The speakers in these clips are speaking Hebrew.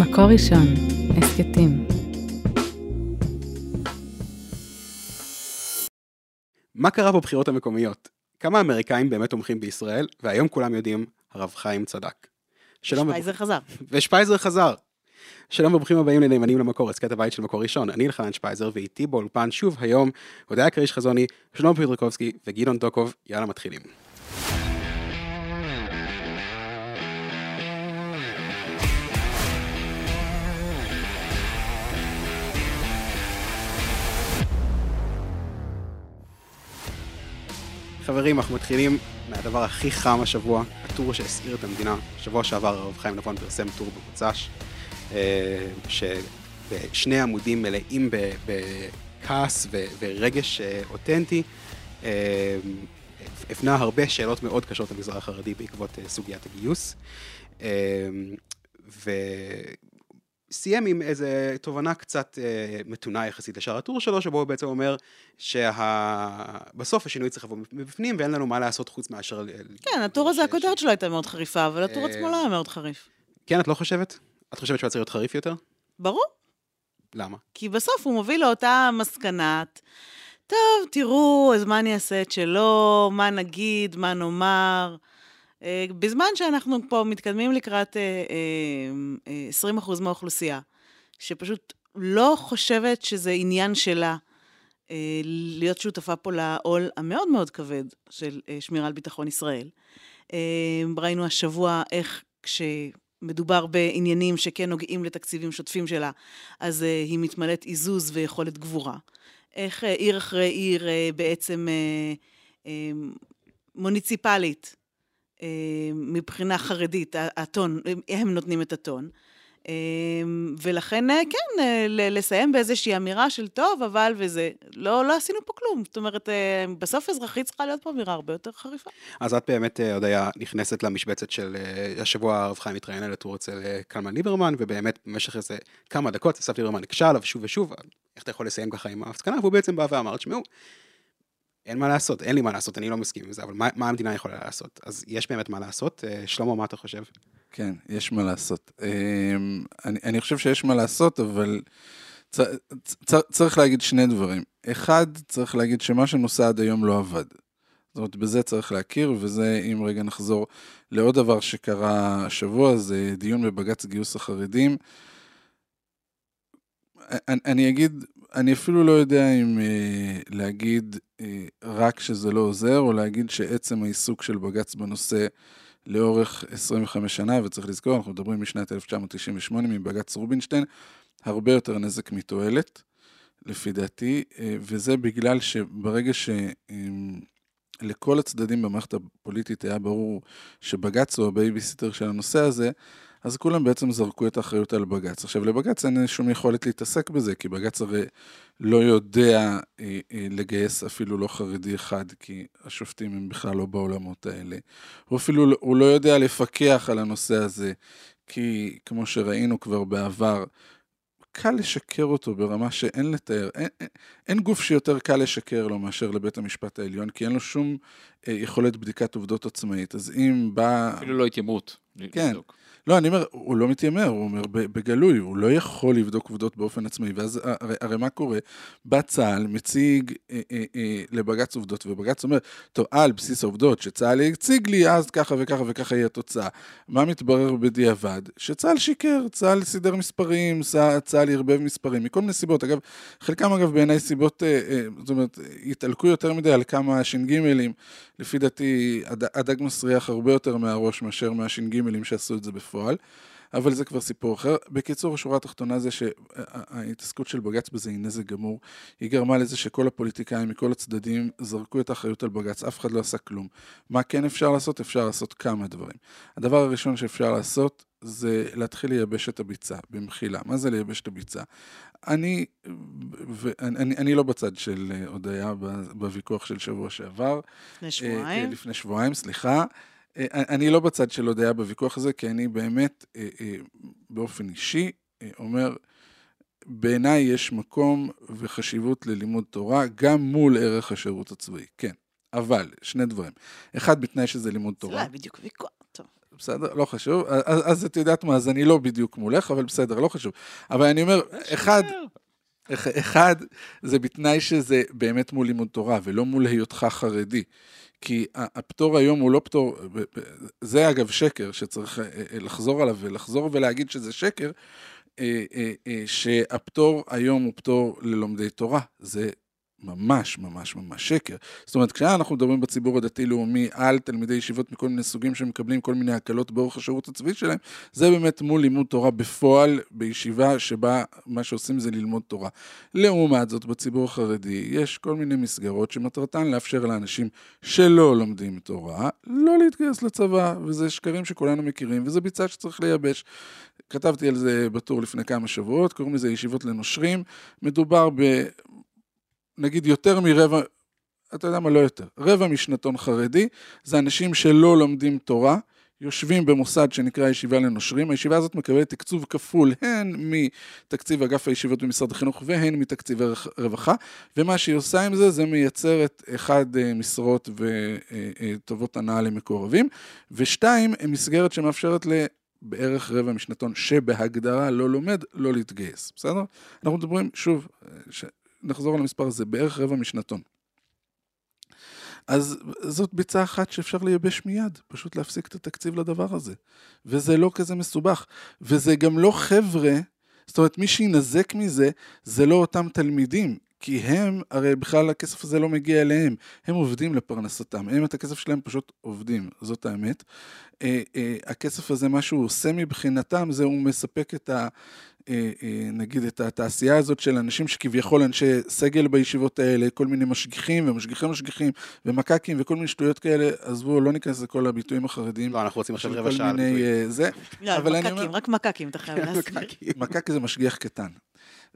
מקור ראשון, הסכתים. מה קרה בבחירות המקומיות? כמה אמריקאים באמת תומכים בישראל, והיום כולם יודעים, הרב חיים צדק. שלום שפייזר חזר. ושפייזר חזר. שלום וברוכים הבאים לנאמנים למקור, הסכת הבית של מקור ראשון. אני אלחנן שפייזר, ואיתי באולפן שוב היום, הודיה קריש חזוני, שלום פיטרקובסקי וגדעון דוקוב, יאללה מתחילים. חברים, אנחנו מתחילים מהדבר הכי חם השבוע, הטור שהסעיר את המדינה. שבוע שעבר הרב חיים נבון פרסם טור במוצ"ש, אה, שבשני עמודים מלאים בכעס ו- ורגש אה, אותנטי, אה, הפנה הרבה שאלות מאוד קשות למגזר החרדי בעקבות סוגיית הגיוס. אה, וסיים עם איזה תובנה קצת אה, מתונה יחסית לשאר הטור שלו, שבו הוא בעצם אומר שבסוף השינוי צריך לבוא מבפנים ואין לנו מה לעשות חוץ מאשר... כן, הטור הזה, ש- הכותרת שלו הייתה מאוד חריפה, אבל הטור אה, עצמו לא היה מאוד חריף. כן, את לא חושבת? את חושבת שהוא היה צריך להיות חריף יותר? ברור, למה? כי בסוף הוא מוביל לאותה מסקנת, טוב, תראו, אז מה אני אעשה את שלו, מה נגיד, מה נאמר. אה, בזמן שאנחנו פה מתקדמים לקראת אה, אה, אה, 20% מהאוכלוסייה, שפשוט לא חושבת שזה עניין שלה להיות שותפה פה לעול המאוד מאוד כבד של שמירה על ביטחון ישראל. ראינו השבוע איך כשמדובר בעניינים שכן נוגעים לתקציבים שוטפים שלה, אז היא מתמלאת עיזוז ויכולת גבורה. איך עיר אחרי עיר בעצם מוניציפלית, מבחינה חרדית, הטון, הם נותנים את הטון. אה, ולכן, אה, כן, אה, לסיים באיזושהי אמירה של טוב, אבל וזה, לא, לא עשינו פה כלום. זאת אומרת, אה, בסוף אזרחית צריכה להיות פה אמירה הרבה יותר חריפה. אז את באמת, אה, הודיה, נכנסת למשבצת של אה, השבוע הרב חיים התראיין על הטור אצל אה, קלמן ליברמן, ובאמת במשך איזה כמה דקות אסף ליברמן הקשה עליו שוב ושוב, איך אתה יכול לסיים ככה עם ההפסקנה, והוא בעצם בא ואמר, תשמעו, אין מה לעשות, אין לי מה לעשות, אני לא מסכים עם זה, אבל מה, מה המדינה יכולה לעשות? אז יש באמת מה לעשות. אה, שלמה, מה אתה חושב? כן, יש מה לעשות. אמ, אני, אני חושב שיש מה לעשות, אבל צ, צ, צריך להגיד שני דברים. אחד, צריך להגיד שמה שנוסע עד היום לא עבד. זאת אומרת, בזה צריך להכיר, וזה, אם רגע נחזור לעוד דבר שקרה השבוע, זה דיון בבג"ץ גיוס החרדים. אני, אני אגיד, אני אפילו לא יודע אם אה, להגיד אה, רק שזה לא עוזר, או להגיד שעצם העיסוק של בג"ץ בנושא לאורך 25 שנה, וצריך לזכור, אנחנו מדברים משנת 1998 מבג"ץ רובינשטיין, הרבה יותר נזק מתועלת, לפי דעתי, אה, וזה בגלל שברגע שלכל הצדדים במערכת הפוליטית היה ברור שבג"ץ הוא הבייביסיטר של הנושא הזה, אז כולם בעצם זרקו את האחריות על בג"ץ. עכשיו, לבג"ץ אין שום יכולת להתעסק בזה, כי בג"ץ הרי לא יודע אה, אה, לגייס אפילו לא חרדי אחד, כי השופטים הם בכלל לא בעולמות האלה. הוא אפילו לא- הוא לא יודע לפקח על הנושא הזה, כי כמו שראינו כבר בעבר, קל לשקר אותו ברמה שאין לתאר. אין, אין, אין גוף שיותר קל לשקר לו מאשר לבית המשפט העליון, כי אין לו שום אה, יכולת בדיקת עובדות עצמאית. אז אם בא... אפילו לא התיימרות. כן. לבדוק. לא, אני אומר, הוא לא מתיימר, הוא אומר בגלוי, הוא לא יכול לבדוק עובדות באופן עצמאי, ואז הרי, הרי מה קורה? בא צה"ל, מציג אה, אה, אה, לבג"ץ עובדות, ובג"ץ אומר, טוב, על בסיס העובדות שצה"ל הציג לי, אז ככה וככה וככה יהיה התוצאה. מה מתברר בדיעבד? שצה"ל שיקר, צה"ל סידר מספרים, צה- צה"ל ערבב מספרים, מכל מיני סיבות. אגב, חלקם אגב בעיניי סיבות, אה, אה, זאת אומרת, התעלקו יותר מדי על כמה ש"גים, לפי דעתי הד- הדג מסריח הרבה יותר מהראש מאשר מהש"גים שעשו את זה בפועל. אבל זה כבר סיפור אחר. בקיצור, השורה התחתונה זה שההתעסקות של בג"ץ בזה היא נזק גמור. היא גרמה לזה שכל הפוליטיקאים מכל הצדדים זרקו את האחריות על בג"ץ, אף אחד לא עשה כלום. מה כן אפשר לעשות? אפשר לעשות כמה דברים. הדבר הראשון שאפשר לעשות זה להתחיל לייבש את הביצה, במחילה. מה זה לייבש את הביצה? אני, ואני, אני, אני לא בצד של הודיה בוויכוח של שבוע שעבר. לפני אה, שבועיים. אה, לפני שבועיים, סליחה. אה, אני לא בצד של הודיה בוויכוח הזה, כי אני באמת, אה, אה, באופן אישי, אה, אומר, בעיניי יש מקום וחשיבות ללימוד תורה, גם מול ערך השירות הצבאי, כן. אבל, שני דברים. אחד, בתנאי שזה לימוד זה לא תורה. היה בדיוק ויכוח. בסדר? לא חשוב. אז, אז את יודעת מה, אז אני לא בדיוק מולך, אבל בסדר, לא חשוב. אבל אני אומר, אחד, אח- אחד, זה בתנאי שזה באמת מול לימוד תורה, ולא מול היותך חרדי. כי הפטור היום הוא לא פטור, זה אגב שקר שצריך אה, אה, לחזור עליו ולחזור ולהגיד שזה שקר, אה, שהפטור היום הוא פטור ללומדי תורה. זה ממש ממש ממש שקר. זאת אומרת, כשאנחנו מדברים בציבור הדתי-לאומי על תלמידי ישיבות מכל מיני סוגים שמקבלים כל מיני הקלות באורך השירות הצבאי שלהם, זה באמת מול לימוד תורה בפועל, בישיבה שבה מה שעושים זה ללמוד תורה. לעומת זאת, בציבור החרדי יש כל מיני מסגרות שמטרתן לאפשר לאנשים שלא לומדים תורה, לא להתגייס לצבא, וזה שקרים שכולנו מכירים, וזה ביצה שצריך לייבש. כתבתי על זה בטור לפני כמה שבועות, קוראים לזה ישיבות לנושרים. מדובר ב... נגיד יותר מרבע, אתה יודע מה, לא יותר, רבע משנתון חרדי, זה אנשים שלא לומדים תורה, יושבים במוסד שנקרא ישיבה לנושרים, הישיבה הזאת מקבלת תקצוב כפול הן מתקציב אגף הישיבות במשרד החינוך והן מתקציב הרווחה, ומה שהיא עושה עם זה, זה מייצרת אחד אה, משרות וטובות הנאה למקורבים, ושתיים, מסגרת שמאפשרת ל... בערך רבע משנתון שבהגדרה לא לומד, לא להתגייס, בסדר? אנחנו מדברים, שוב, ש... נחזור למספר הזה, בערך רבע משנתון. אז זאת ביצה אחת שאפשר לייבש מיד, פשוט להפסיק את התקציב לדבר הזה. וזה לא כזה מסובך. וזה גם לא חבר'ה, זאת אומרת, מי שינזק מזה, זה לא אותם תלמידים. כי הם, הרי בכלל הכסף הזה לא מגיע אליהם, הם עובדים לפרנסתם, הם את הכסף שלהם פשוט עובדים, זאת האמת. אה, אה, הכסף הזה, מה שהוא עושה מבחינתם, זה הוא מספק את ה... אה, נגיד את התעשייה הזאת של אנשים שכביכול אנשי סגל בישיבות האלה, כל מיני משגיחים ומשגיחי משגיחים ומק"קים וכל מיני שטויות כאלה, עזבו, לא ניכנס לכל הביטויים החרדיים. לא, אנחנו רוצים עכשיו של רבע כל שעה. מיני, ביטוי. זה. לא, אבל אני מקקים, אומר- רק מקקים, אתה חייב להסביר. מק"ק זה משגיח קטן.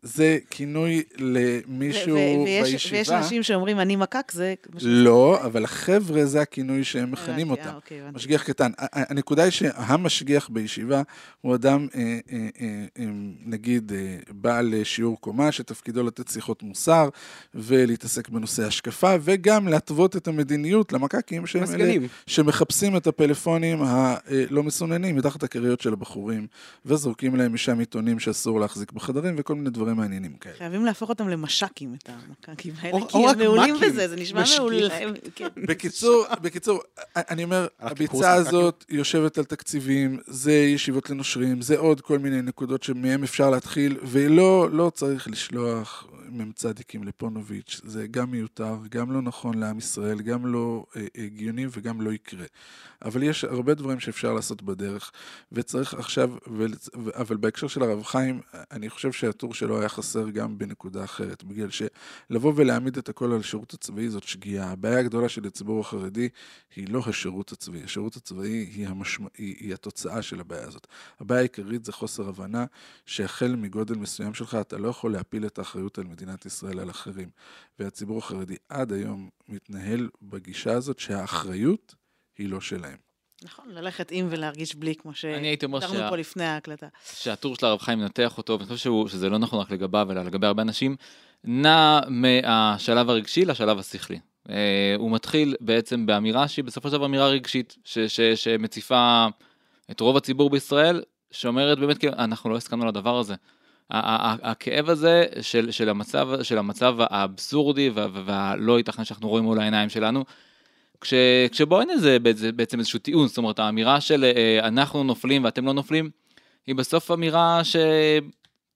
זה כינוי למישהו ו- ויש- בישיבה. ויש אנשים שאומרים, אני מקק, זה... לא, אבל החבר'ה זה הכינוי שהם מכנים הבנתי, אותם. אה, אוקיי. משגיח קטן. ה- ה- הנקודה היא שהמשגיח בישיבה הוא אדם, אה, אה, אה, אה, נגיד, אה, בעל אה, שיעור קומה, שתפקידו לתת שיחות מוסר ולהתעסק בנושא השקפה, וגם להתוות את המדיניות למק"קים שהם אלה מסגנים. שמחפשים את הפלאפונים הלא מסוננים מתחת הכריות של הבחורים, וזורקים להם משם עיתונים שאסור להחזיק בחדרים וכל מיני דברים מעניינים כאלה. חייבים להפוך אותם למש"קים, את המקקים האלה, כי הם מעולים מ"כים. בזה, זה נשמע. מעולה. כן. בקיצור, בקיצור, אני אומר, הביצה מק"קים. הזאת יושבת על תקציבים, זה ישיבות לנושרים, זה עוד כל מיני נקודות שמהם אפשר להתחיל, ולא לא צריך לשלוח מ"צ לפונוביץ', זה גם מיותר, גם לא נכון לעם ישראל, גם לא אה, הגיוני וגם לא יקרה. אבל יש הרבה דברים שאפשר לעשות בדרך, וצריך עכשיו, ו- אבל בהקשר של הרב חיים, אני חושב שהטור שלו היה חסר גם בנקודה אחרת, בגלל שלבוא ולהעמיד את הכל על השירות הצבאי זאת שגיאה. הבעיה הגדולה של הציבור החרדי היא לא השירות הצבאי, השירות הצבאי היא, המשמע, היא, היא התוצאה של הבעיה הזאת. הבעיה העיקרית זה חוסר הבנה שהחל מגודל מסוים שלך אתה לא יכול להפיל את האחריות על מדינת ישראל על אחרים. והציבור החרדי עד היום מתנהל בגישה הזאת שהאחריות היא לא שלהם. נכון, ללכת עם ולהרגיש בלי, כמו שהגדרנו שה- פה לפני ההקלטה. שהטור של הרב חיים מנתח אותו, ואני חושב שהוא, שזה לא נכון רק לגביו, אלא לגבי הרבה אנשים, נע מהשלב הרגשי לשלב השכלי. Uh, הוא מתחיל בעצם באמירה שהיא בסופו של דבר אמירה רגשית, ש, ש, שמציפה את רוב הציבור בישראל, שאומרת באמת, כאילו, אנחנו לא הסכמנו לדבר הזה. הכאב הזה של, של, המצב, של המצב האבסורדי וה, וה- והלא ייתכן שאנחנו רואים מול העיניים שלנו, כש, כשבו אין בעצם- בעצם איזשהו טיעון, זאת אומרת האמירה של אה, אנחנו נופלים ואתם לא נופלים, היא בסוף אמירה ש...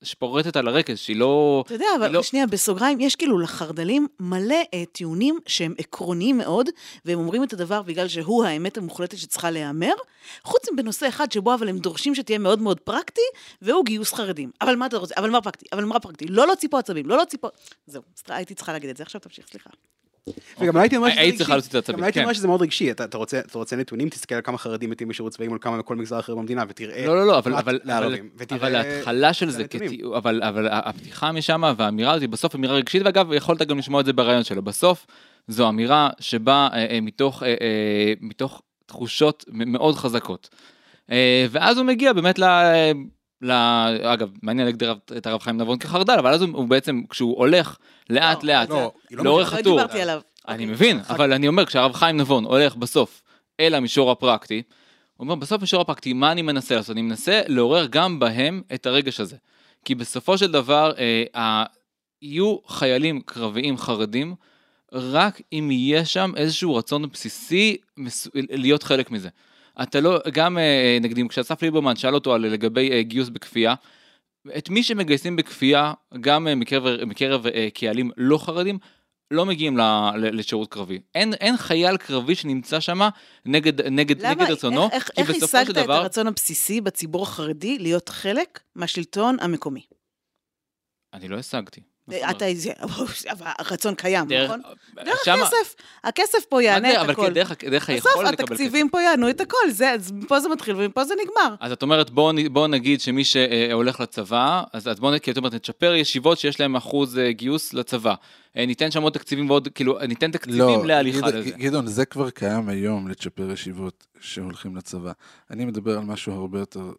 שפורטת על הרקע, שהיא לא... אתה יודע, אבל לא- שנייה, בסוגריים, יש כאילו לחרד"לים מלא אה, טיעונים שהם עקרוניים מאוד, והם אומרים את הדבר בגלל שהוא האמת המוחלטת שצריכה להיאמר, חוץ מבנושא אחד שבו אבל הם דורשים שתהיה מאוד מאוד פרקטי, והוא גיוס חרדים. אבל מה אתה רוצה? אבל מה פרקטי? אבל מה פרקטי? לא להוציא פה עצבים, לא להוציא פה... זהו, הייתי צריכה להגיד את זה, עכשיו תמשיך, סליחה. וגם לא הייתי אומר שזה היית צריכה רגשי. להוציא את העצבים, גם לא הייתי כן. אומר שזה מאוד רגשי. אתה רוצה נתונים, תסתכל על כמה חרדים מתים בשירות צבאי מול כמה מכל מגזר אחר במדינה, ותראה... לא, לא, לא, אבל, ההתחלה של זה, אבל, הפתיחה משם והאמירה הזאת בסוף אמירה רגשית, ואגב, יכולת גם לשמוע את זה ברעיון שלו. בסוף, זו אמירה שבאה אה, אה, מתוך, אה, מתוך תחושות מאוד חזקות. ואז הוא מגיע באמת ל... ל... אגב, מעניין להגדיר את הרב חיים נבון כחרד"ל, אבל אז הוא, הוא בעצם, כשהוא הולך לאט לא, לאט, לא, לא לאורך לא הטור. אני אוקיי. מבין, אבל אני אומר, כשהרב חיים נבון הולך בסוף אל המישור הפרקטי, הוא אומר, בסוף מישור הפרקטי, מה אני מנסה לעשות? אני מנסה לעורר גם בהם את הרגש הזה. כי בסופו של דבר, אה, ה... יהיו חיילים קרביים חרדים, רק אם יהיה שם איזשהו רצון בסיסי מס... להיות חלק מזה. אתה לא, גם אה, נגדים, כשאסף ליברמן שאל אותו על לגבי אה, גיוס בכפייה, את מי שמגייסים בכפייה, גם אה, מקרב, מקרב אה, קהלים לא חרדים, לא מגיעים ל- ל- לשירות קרבי. אין, אין חייל קרבי שנמצא שם נגד, נגד, למה? נגד רצונו, איך, איך, כי איך בסופו של השגת את דבר, הרצון הבסיסי בציבור החרדי להיות חלק מהשלטון המקומי? אני לא השגתי. אתה, זה- אבל הרצון קיים, נכון? דרך שמה- הכסף. הכסף פה יענה זה? את אבל הכל. דרך, דרך בסוף היכולת לקבל כסף. התקציבים פה יענו את הכל, מפה זה מתחיל ומפה זה נגמר. אז את אומרת, בואו בוא נגיד שמי שהולך לצבא, אז, אז בואו נגיד, כי את אומרת, נצ'פר ישיבות שיש להם אחוז אה, גיוס לצבא. אה, ניתן שם עוד תקציבים ועוד, כאילו, ניתן תקציבים לא, להליכה לזה. גדעון, זה כבר קיים היום לצ'פר ישיבות שהולכים לצבא. אני מדבר על משהו הרבה יותר אה,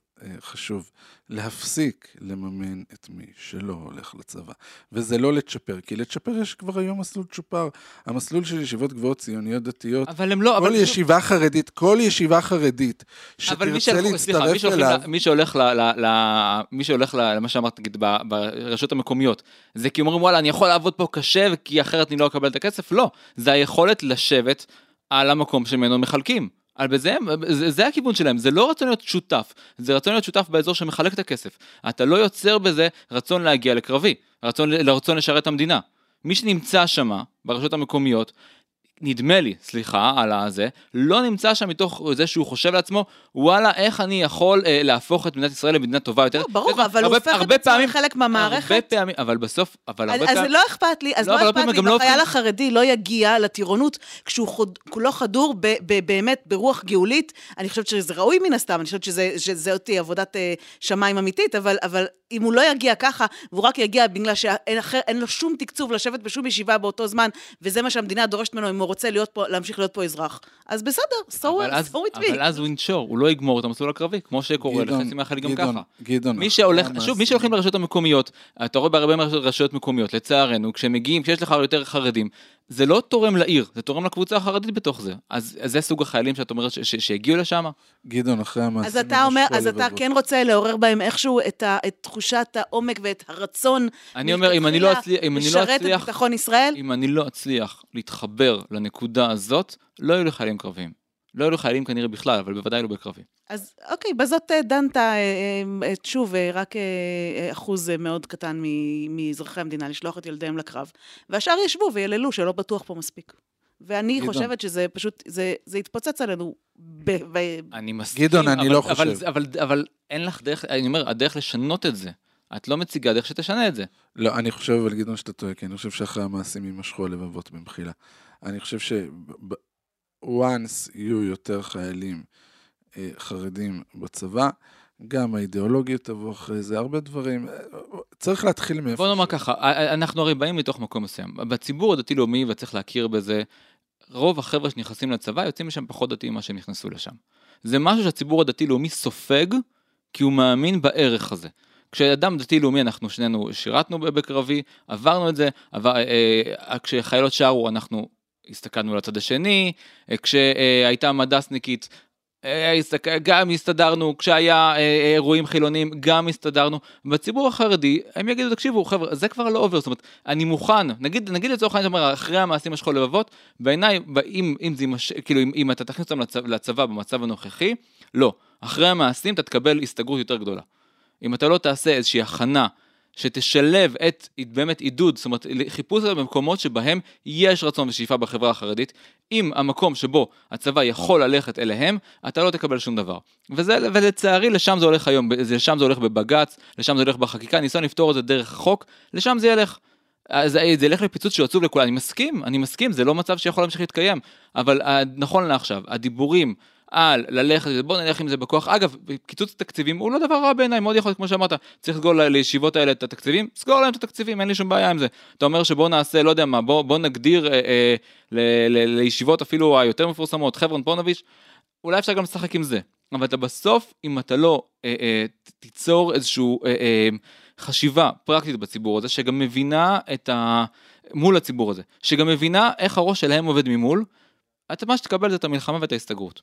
חשוב, להפסיק לממן את מי שלא הולך לצבא. וזה לא לצ'פר, כי לצ'פר יש כבר היום מסלול צ'ופר. המסלול של ישיבות גבוהות ציוניות דתיות, אבל הם לא, כל אבל... ישיבה חרדית, כל ישיבה חרדית אבל שתרצה סליחה, מי להצטרף שהולכים אליו, ל- מי שהולך ל- ל- ל- מי שהולך ל- למה שאמרת, נגיד, ב- ברשויות המקומיות, זה כי אומרים, וואלה, אני יכול לעבוד פה קשה, כי אחרת אני לא אקבל את הכסף? לא, זה היכולת לשבת על המקום שממנו מחלקים. הם- זה, זה הכיוון שלהם, זה לא רצון להיות שותף, זה רצון להיות שותף באזור שמחלק את הכסף. אתה לא יוצר בזה רצון להגיע לקרבי, רצון, רצון לשרת את המדינה. מי שנמצא שם, ברשויות המקומיות, נדמה לי, סליחה על הזה, לא נמצא שם מתוך זה שהוא חושב לעצמו, וואלה, איך אני יכול אה, להפוך את מדינת ישראל למדינה טובה יותר. לא, ברור, אבל הוא הופך את עצמו לחלק מהמערכת. הרבה פעמים, אבל בסוף, אבל אז, הרבה אז פעמים... לא אכפת לי, אז לא, לא, אכפת לי, גם לא החייל החרדי לא יגיע לטירונות כשהוא חוד, כולו חדור ב, ב, באמת ברוח גאולית. אני חושבת שזה ראוי מן הסתם, אני חושבת שזה, שזה אותי עבודת אה, שמיים אמיתית, אבל, אבל אם הוא לא יגיע ככה, והוא רק יגיע בגלל שאין אחר, לו שום תקצוב לשבת בשום ישיבה באותו זמן, וזה מה שהמדינה דורשת ממנו אם הוא רוצה להיות פה, להמשיך להיות פה אזרח. אז בסדר, so, אבל אז, so it אבל be. אז הוא ינשור, הוא לא יגמור את המסלול הקרבי, כמו שקורה לחצי מהחיילים גם ככה. גדעון, מי שהולך, שוב, מי שהולכים לרשויות המקומיות, אתה רואה בהרבה מהרשויות מקומיות, לצערנו, כשהם מגיעים, כשיש לך יותר חרדים, זה לא תורם לעיר, זה תורם לקבוצה החרדית בתוך זה. אז, אז זה סוג החיילים שאת אומרת ש- ש- שהגיעו לשם? גדעון, אחרי המעשים אז אתה אומר, אז אתה. כן רוצה לעורר בהם איכשהו את, ה, את תחושת העומק ואת הרצון אני אומר, אם אני לא אצליח, אם אני לא לשרת את אצליח, ביטחון ישראל? אם אני לא אצליח להתחבר לנקודה הזאת, לא יהיו לי חיילים קרביים. לא יהיו לי חיילים כנראה בכלל, אבל בוודאי לא בקרבי. אז אוקיי, בזאת אה, דנת, אה, אה, שוב, רק אחוז מאוד קטן מ- מאזרחי המדינה לשלוח את ילדיהם לקרב, והשאר ישבו ויללו שלא בטוח פה מספיק. ואני גדעון. חושבת שזה פשוט, זה, זה יתפוצץ עלינו. ב, ב, אני מסכים, גדעון, אני אבל, לא אבל, חושב. אבל, אבל, אבל אין לך דרך, אני אומר, הדרך לשנות את זה. את לא מציגה דרך שתשנה את זה. לא, אני חושב, אבל גדעון, שאתה טועה, כי אני חושב שאחרי המעשים יימשכו הלבבות במחילה. אני חושב ש-once יהיו יותר חיילים אה, חרדים בצבא, גם האידיאולוגיה תבוא אחרי זה, הרבה דברים. אה, צריך להתחיל מאיפה. בוא נאמר ככה, אנחנו הרי באים מתוך מקום מסוים. בציבור הדתי-לאומי, וצריך להכיר בזה, רוב החבר'ה שנכנסים לצבא יוצאים משם פחות דתיים ממה שהם נכנסו לשם. זה משהו שהציבור הדתי-לאומי סופג, כי הוא מאמין בערך הזה. כשאדם דתי-לאומי, אנחנו שנינו שירתנו בקרבי, עברנו את זה, עבר, אה, אה, כשחיילות שרו, אנחנו הסתכלנו לצד השני, אה, כשהייתה מדסניקית, אה, גם הסתדרנו, כשהיה אה, אירועים חילוניים, גם הסתדרנו. בציבור החרדי, הם יגידו, תקשיבו, חבר'ה, זה כבר לא עובר, זאת אומרת, אני מוכן, נגיד, נגיד לצורך העניין, אחרי המעשים משכו לבבות, בעיניי, אם, אם זה יימש... כאילו, אם, אם אתה תכניס אותם לצבא, לצבא במצב הנוכחי, לא. אחרי המעשים אתה תקבל הסתגרות יותר גדולה. אם אתה לא תעשה איזושהי הכנה שתשלב את באמת עידוד, זאת אומרת חיפוש במקומות שבהם יש רצון ושאיפה בחברה החרדית, אם המקום שבו הצבא יכול ללכת אליהם, אתה לא תקבל שום דבר. וזה, ולצערי לשם זה הולך היום, לשם זה הולך בבג"ץ, לשם זה הולך בחקיקה, ניסיון לפתור את זה דרך החוק, לשם זה ילך. אז זה זה ילך לפיצוץ שהוא עצוב לכולם, אני מסכים, אני מסכים, זה לא מצב שיכול להמשיך להתקיים, אבל אה, נכון לעכשיו, הדיבורים על ללכת, בוא נלך עם זה בכוח, אגב, קיצוץ תקציבים הוא לא דבר רע בעיניי, מאוד יכול להיות, כמו שאמרת, צריך לסגור לישיבות האלה את התקציבים, סגור להם את התקציבים, אין לי שום בעיה עם זה. אתה אומר שבוא נעשה, לא יודע מה, בוא, בוא נגדיר אה, אה, ל, ל, לישיבות אפילו היותר מפורסמות, חברון פונוביץ', אולי אפשר גם לשחק עם זה. אבל אתה בסוף, אם אתה לא אה, אה, תיצור איזושהי אה, אה, חשיבה פרקטית בציבור הזה, שגם מבינה את ה... מול הציבור הזה, שגם מבינה איך הראש שלהם עובד ממול, אתה מה שתקבל זה את המלחמה ואת ההסתגרות.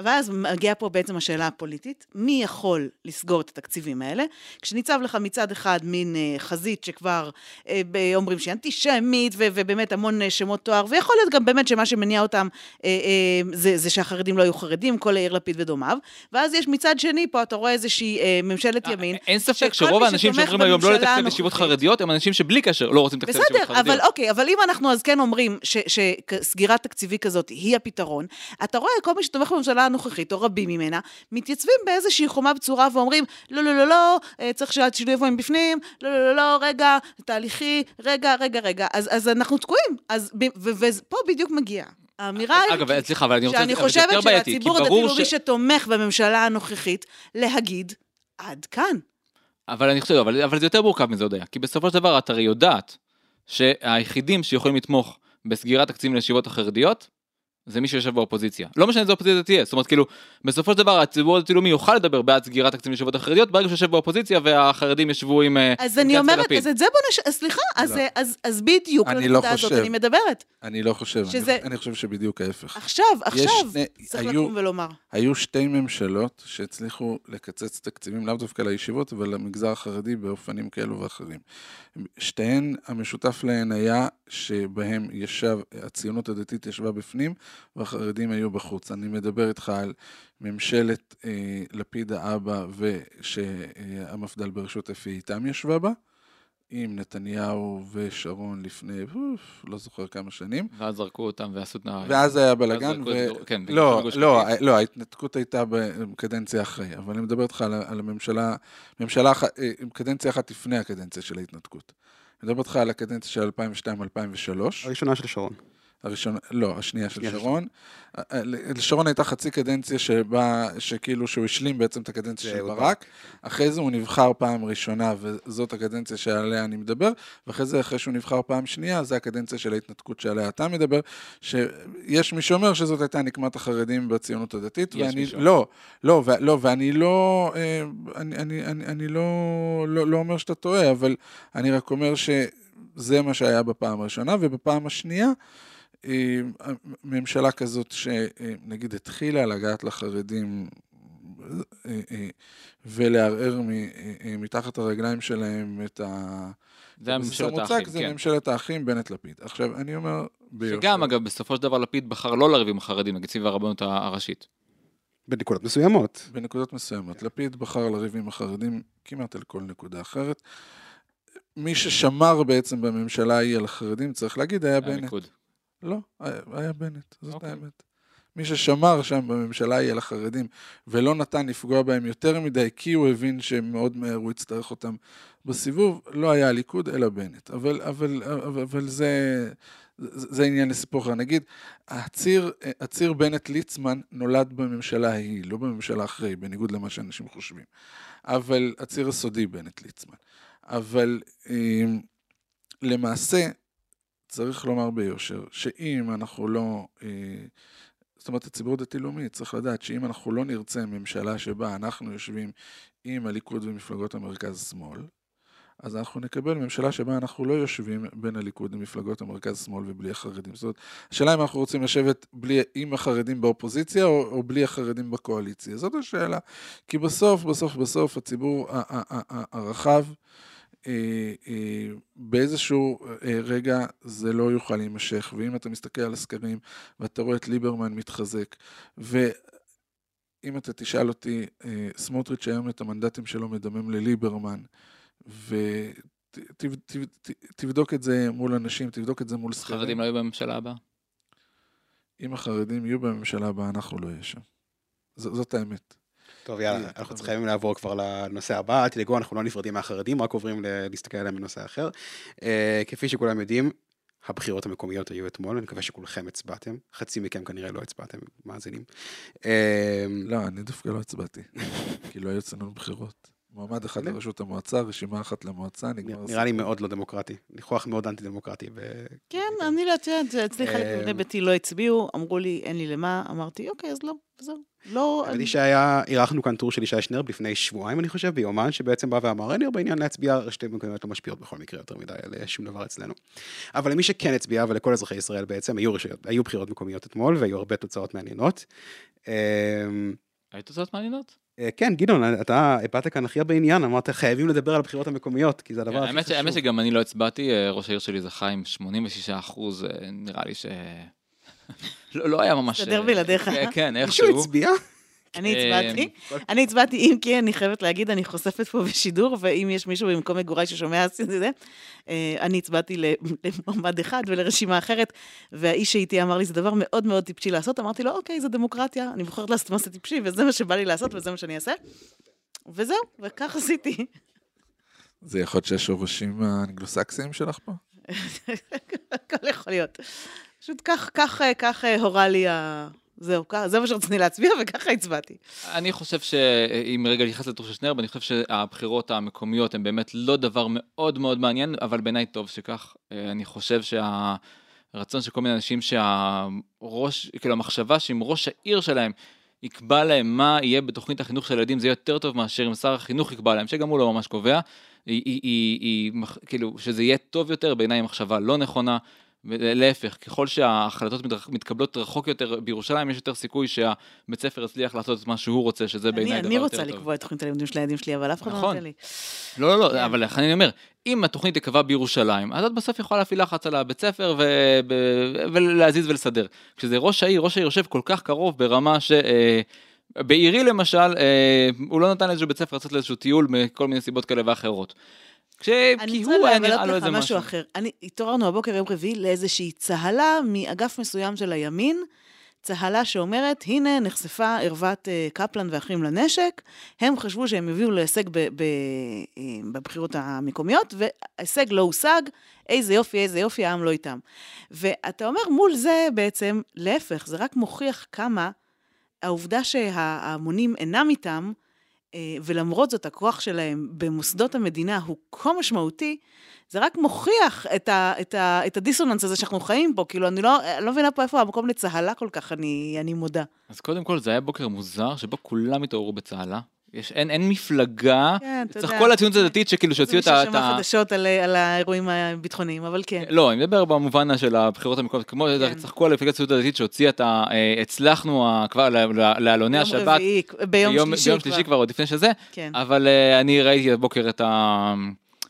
ואז מגיעה פה בעצם השאלה הפוליטית, מי יכול לסגור את התקציבים האלה? כשניצב לך מצד אחד מין אה, חזית שכבר אה, אומרים שהיא אנטישמית, ו- ובאמת המון אה, שמות תואר, ויכול להיות גם באמת שמה שמניע אותם אה, אה, זה, זה שהחרדים לא היו חרדים, כל יאיר לפיד ודומיו, ואז יש מצד שני, פה אתה רואה איזושהי אה, ממשלת ימין. אין ספק שרוב האנשים שאומרים היום לא לתקצב ישיבות חרדיות, הם אנשים שבלי קשר לא רוצים לתקצב ישיבות בסדר, חרדיות. אבל אוקיי, אבל אם אנחנו אז כן אומרים שסגירת תקציבי כזאת היא הפתרון, אתה רואה כל מי שתומך בממשלה הנוכחית, או רבים ממנה, מתייצבים באיזושהי חומה בצורה ואומרים, לא, לא, לא, לא, אה, צריך שהשינוי יבוא מבפנים, לא, לא, לא, לא, רגע, תהליכי, רגע, רגע, רגע. אז, אז אנחנו תקועים. אז, ב- ו- ופה בדיוק מגיע. האמירה אגב, הערכית, סליחה, אבל אני רוצה... שאני חושבת שלציבור הדתי-לאומי ש- שתומך בממשלה הנוכחית, להגיד, עד כאן. אבל אני חושב, אבל, אבל זה יותר מורכב מזה, הודיה. כי בסופו של דבר את הרי יודעת שהיחידים שיכולים לתמוך בסגירת תקציבים לישיבות החרדיות, זה מי שיושב באופוזיציה. לא משנה איזה אופוזיציה תהיה. זאת אומרת, כאילו, בסופו של דבר הציבור הדתי-לאומי יוכל לדבר בעד סגירת תקציבים לישיבות החרדיות, ברגע שיושב באופוזיציה והחרדים ישבו עם אה, אז עם אני אומרת. אז את זה בוא נש... סליחה, אז, לא. אז, אז בדיוק אני לא הזאת חושב. אני מדברת. אני לא חושב, שזה- אני, אני חושב שבדיוק ההפך. עכשיו, עכשיו, שני- צריך היו- לקום ולומר. היו שתי ממשלות שהצליחו לקצץ תקציבים, לאו דווקא לישיבות, אבל למגזר החרדי באופנים כאלו ואחרים. שתיהן, המשותף להן היה שבהם ישב, הציונות הדתית ישבה בפנים והחרדים היו בחוץ. אני מדבר איתך על ממשלת אה, לפיד האבא ושהמפד"ל בראשות אפי איתם ישבה בה, עם נתניהו ושרון לפני, אוף, לא זוכר כמה שנים. ואז זרקו אותם ועשו את ה... ואז היה בלאגן, את גור- כן, לא, לא, קטיף. לא, ההתנתקות הייתה בקדנציה אחרי, אבל אני מדבר איתך על, על הממשלה, ממשלה אה, קדנציה אחת לפני הקדנציה של ההתנתקות. אני מדבר איתך על הקדנציה של 2002-2003, הראשונה של שרון. הראשונה, לא, השנייה של שרון. אה, אה, לשרון הייתה חצי קדנציה שבה, שכאילו שהוא השלים בעצם את הקדנציה של ברק, אחרי זה הוא נבחר פעם ראשונה, וזאת הקדנציה שעליה אני מדבר, ואחרי זה, אחרי שהוא נבחר פעם שנייה, זה הקדנציה של ההתנתקות שעליה אתה מדבר, שיש מי שאומר שזאת הייתה נקמת החרדים בציונות הדתית, יש ואני. לא, לא, ו, לא, ואני לא, אה, אני, אני, אני, אני לא, לא, לא אומר שאתה טועה, אבל אני רק אומר שזה מה שהיה בפעם הראשונה, ובפעם השנייה, אה, ממשלה כזאת שנגיד התחילה לגעת לחרדים אה, אה, ולערער אה, מתחת הרגליים שלהם את ה... זה היה בסיס ממשלת המוצג, האחים, זה כן. ממשלת האחים בנט-לפיד. עכשיו, אני אומר ביושר. שגם, אגב, בסופו של דבר לפיד בחר לא לריב עם החרדים, נגיד סביב הרבנות הראשית. בנקודות מסוימות. בנקודות מסוימות. לפיד בחר לריב עם החרדים כמעט על כל נקודה אחרת. מי ששמר בעצם בממשלה ההיא על החרדים, צריך להגיד, היה בנט. הליכוד. לא, היה, בנט, זאת אוקיי. האמת. מי ששמר שם בממשלה היא על החרדים, ולא נתן לפגוע בהם יותר מדי, כי הוא הבין שמאוד מהר הוא יצטרך אותם בסיבוב, לא היה הליכוד, אלא בנט. אבל, אבל, אבל, אבל זה, זה, זה עניין לסיפור אחר. נגיד, הציר, הציר בנט-ליצמן נולד בממשלה ההיא, לא בממשלה אחרי, בניגוד למה שאנשים חושבים. אבל הציר הסודי בנט-ליצמן. אבל אה, למעשה, צריך לומר ביושר, שאם אנחנו לא, אה, זאת אומרת, הציבור הדתי-לאומי צריך לדעת שאם אנחנו לא נרצה ממשלה שבה אנחנו יושבים עם הליכוד ומפלגות המרכז-שמאל, אז אנחנו נקבל ממשלה שבה אנחנו לא יושבים בין הליכוד למפלגות המרכז-שמאל ובלי החרדים. זאת אומרת, השאלה אם אנחנו רוצים לשבת בלי, עם החרדים באופוזיציה או, או בלי החרדים בקואליציה. זאת השאלה. כי בסוף, בסוף, בסוף, הציבור ה- ה- ה- ה- הרחב, באיזשהו אה, רגע זה לא יוכל להימשך, ואם אתה מסתכל על הסקרים ואתה רואה את ליברמן מתחזק, ואם אתה תשאל אותי, אה, סמוטריץ' היום את המנדטים שלו מדמם לליברמן, ותבדוק את זה מול אנשים, תבדוק את זה מול סקרים. החרדים לא היו בממשלה הבאה? אם החרדים יהיו בממשלה הבאה, אנחנו לא נהיה שם. ז- זאת האמת. טוב, יאללה, אנחנו צריכים לעבור כבר לנושא הבא. אל תדאגו, אנחנו לא נפרדים מהחרדים, רק עוברים להסתכל עליהם בנושא אחר. אה, כפי שכולם יודעים, הבחירות המקומיות היו אתמול, אני מקווה שכולכם הצבעתם. חצי מכם כנראה לא הצבעתם, מאזינים. אה, לא, אני דווקא לא הצבעתי, כי לא היו אצלנו בחירות. מועמד אחד לראשות המועצה, רשימה אחת למועצה, נגמר נראה. לי מאוד לא דמוקרטי. ניחוח מאוד אנטי-דמוקרטי. ו- כן, אני לא יודעת, אצלי חלק אה, מבני ביתי לא הצביעו, אמרו לי, אין לי למה, אמרתי, אוקיי, אז לא, זהו. לא... האמת היא שהיה, אירחנו כאן טור של ישי שנר לפני שבועיים, אני חושב, ביומן, שבעצם בא ואמר, אין לי הרבה עניין להצביע, רשתי מקומיות לא משפיעות בכל מקרה יותר מדי על אה, שום דבר אצלנו. אבל למי שכן הצביע, ולכל אזרחי ישראל בעצם, היו, רשויות, היו בחירות מקומיות אתמול, והיו הרבה תוצאות מעניינות. אה, היו תוצאות מעניינות? אה, כן, גדעון, אתה הבעת כאן הכי הרבה עניין, אמרת, חייבים לדבר על הבחירות המקומיות, כי זה הדבר הכי חשוב. האמת שגם אני לא הצבעתי, אה, ראש העיר שלי זכה עם 86 אחוז, נראה לי ש... לא לא היה ממש... תסתדר אה, בלעדיך. כן, כן, מישהו איכשהו. הצביע? אני אה, הצבעתי, אני הצבעתי, אם כי אני חייבת להגיד, אני חושפת פה בשידור, ואם יש מישהו במקום מגוריי ששומע את זה, אה, אני הצבעתי למועמד אחד ולרשימה אחרת, והאיש שאיתי אמר לי, זה דבר מאוד מאוד טיפשי לעשות, אמרתי לו, אוקיי, זה דמוקרטיה, אני בוחרת לעשות מעשה טיפשי, וזה מה שבא לי לעשות, וזה מה שאני אעשה. וזהו, וכך עשיתי. זה יכול להיות שהשורשים האנגלוסקסיים שלך פה? הכל יכול להיות. פשוט כך, כך, כך אה, הורה לי ה... זהו, זה מה שרציתי להצביע, וככה הצבעתי. אני חושב שאם רגע נכנס לתור של שנר, אני חושב שהבחירות המקומיות הן באמת לא דבר מאוד מאוד מעניין, אבל בעיניי טוב שכך. אה, אני חושב שהרצון של כל מיני אנשים שהראש, כאילו המחשבה שאם ראש העיר שלהם יקבע להם מה יהיה בתוכנית החינוך של הילדים, זה יותר טוב מאשר אם שר החינוך יקבע להם, שגם הוא לא ממש קובע, היא, היא, היא, היא, כאילו, שזה יהיה טוב יותר, בעיניי מחשבה לא נכונה. להפך, ככל שההחלטות מתקבלות רחוק יותר בירושלים, יש יותר סיכוי שהבית ספר יצליח לעשות את מה שהוא רוצה, שזה בעיניי אני, דבר אני יותר רוצה טוב. לקבוע את תוכנית הלימודים של הילדים שלי, אבל אף אחד לא נכון. נותן לי. לא, לא, לא, כן. אבל לכן אני אומר, אם התוכנית תיקבע בירושלים, אז את בסוף יכולה להפעיל לחץ על הבית ספר ו... ולהזיז ולסדר. כשזה ראש העיר, ראש העיר יושב כל כך קרוב ברמה ש... אה, בעירי למשל, אה, הוא לא נתן לאיזשהו בית ספר לצאת לאיזשהו טיול מכל מיני סיבות כאלה ואחרות. כש... אני כי רוצה הוא היה נראה לו לך איזה משהו משהו. אחר. אני, התעוררנו הבוקר יום רביעי לאיזושהי צהלה מאגף מסוים של הימין, צהלה שאומרת, הנה נחשפה ערוות אה, קפלן ואחים לנשק, הם חשבו שהם יביאו להישג ב, ב, אה, בבחירות המקומיות, וההישג לא הושג, איזה יופי, איזה יופי, העם לא איתם. ואתה אומר, מול זה בעצם, להפך, זה רק מוכיח כמה העובדה שההמונים אינם איתם, ולמרות זאת הכוח שלהם במוסדות המדינה הוא כה משמעותי, זה רק מוכיח את, ה, את, ה, את הדיסוננס הזה שאנחנו חיים בו. כאילו, אני לא, לא מבינה פה איפה המקום לצהלה כל כך, אני, אני מודה. אז קודם כל, זה היה בוקר מוזר, שבו כולם התעוררו בצהלה. יש, אין, אין מפלגה, כן. צריך כל הציונות הדתית שכאילו שהוציאו את זה ה... מישהו את ה- שמע חדשות על, על האירועים הביטחוניים, אבל כן. לא, אני מדבר במובן של הבחירות המקומיות, כמו, כן. צחקו על מפלגת הציונות הדתית שהוציאה את ה... אה, הצלחנו כבר לעלוני ביום השבת. רביעי, ביום שלישי ביום שלישי כבר, עוד לפני שזה, כן. אבל אה, אני ראיתי הבוקר את ה...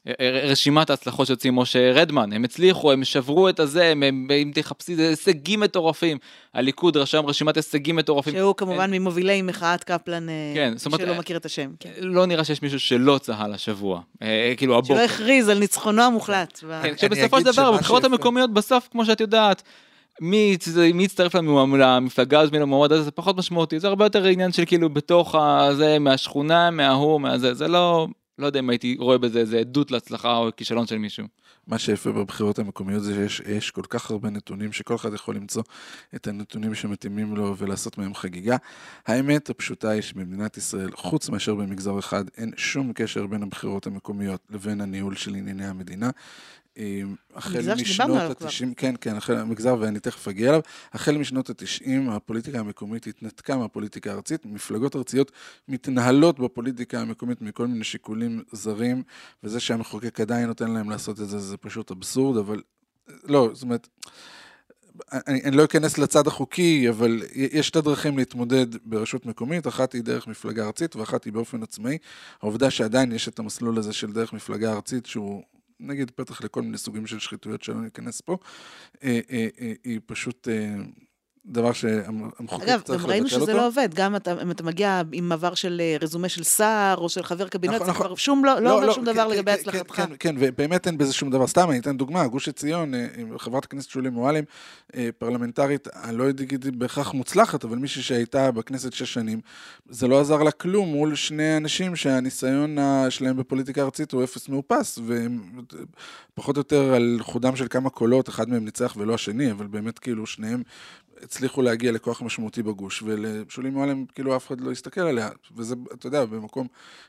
אה, רשימת ההצלחות שהוציא משה רדמן, הם הצליחו, הם שברו את הזה, הם, הם, אם תחפשי, זה הישגים מטורפים. הליכוד רשם רשימת הישגים מטורפים. שהוא כמובן ממובילי מחאת קפלן, אה, כן, זאת אומרת, שלא אה, מכיר את השם. כן. לא נראה שיש מישהו שלא צהל השבוע. אה, כאילו הבוקר. שלא הכריז על ניצחונו המוחלט. כן, שבסופו של דבר, בבחירות המקומיות בסוף, כמו שאת יודעת, מי מי יצטרף למפלגה הזאת, מי למועמד הזה, זה פחות משמעותי, זה הרבה יותר עניין של כאילו בתוך הזה, מהשכונה, מההוא, מהזה, זה לא, לא יודע אם הייתי רואה בזה איזה עדות להצלחה או כישלון של מישהו. מה שיפה בבחירות המקומיות זה שיש יש כל כך הרבה נתונים שכל אחד יכול למצוא את הנתונים שמתאימים לו ולעשות מהם חגיגה. האמת הפשוטה היא שבמדינת ישראל, חוץ מאשר במגזר אחד, אין שום קשר בין הבחירות המקומיות לבין הניהול של ענייני המדינה. החל משנות. ה-90, כן, כן, החל המגזר, ואני תכף אגיע אליו, החל משנות ה-90 הפוליטיקה המקומית התנתקה מהפוליטיקה הארצית, מפלגות ארציות מתנהלות בפוליטיקה המקומית מכל מיני שיקולים זרים, וזה שהמחוקק עדיין נותן להם לעשות את זה, זה פשוט אבסורד, אבל לא, זאת אומרת, אני, אני לא אכנס לצד החוקי, אבל יש שתי דרכים להתמודד ברשות מקומית, אחת היא דרך מפלגה ארצית ואחת היא באופן עצמאי. העובדה שעדיין יש את המסלול הזה של דרך מפלגה ארצית, שהוא נגיד פתח לכל מיני סוגים של שחיתויות שלא ניכנס פה, אה, אה, אה, היא פשוט דבר שהמחוקק אגב, צריך גם ראינו לבטל שזה אותו. לא עובד, גם אתה, אם אתה מגיע עם מעבר של אה, רזומה של שר או של חבר קבינט, נכון, זה נכון. כבר שום לא, לא אומר שום כן, דבר כן, לגבי כן, הצלחתך. כן, כן, ובאמת אין בזה שום דבר. סתם, אני אתן דוגמה, גוש עציון, אה, חברת הכנסת שולי מועלם, אה, פרלמנטרית, אני לא אגיד בהכרח מוצלחת, אבל מישהי שהייתה בכנסת שש שנים, זה לא עזר לה כלום מול שני אנשים שהניסיון שלהם בפוליטיקה ארצית הוא אפס מאופס, והם אה, פחות או יותר על חודם של כמה קולות, אחד מהם ניצח ולא השני, אבל באמת כאילו שניהם הצליחו להגיע לכוח משמעותי בגוש, ולשולי מועלם כאילו אף אחד לא הסתכל עליה, וזה, אתה יודע, במקום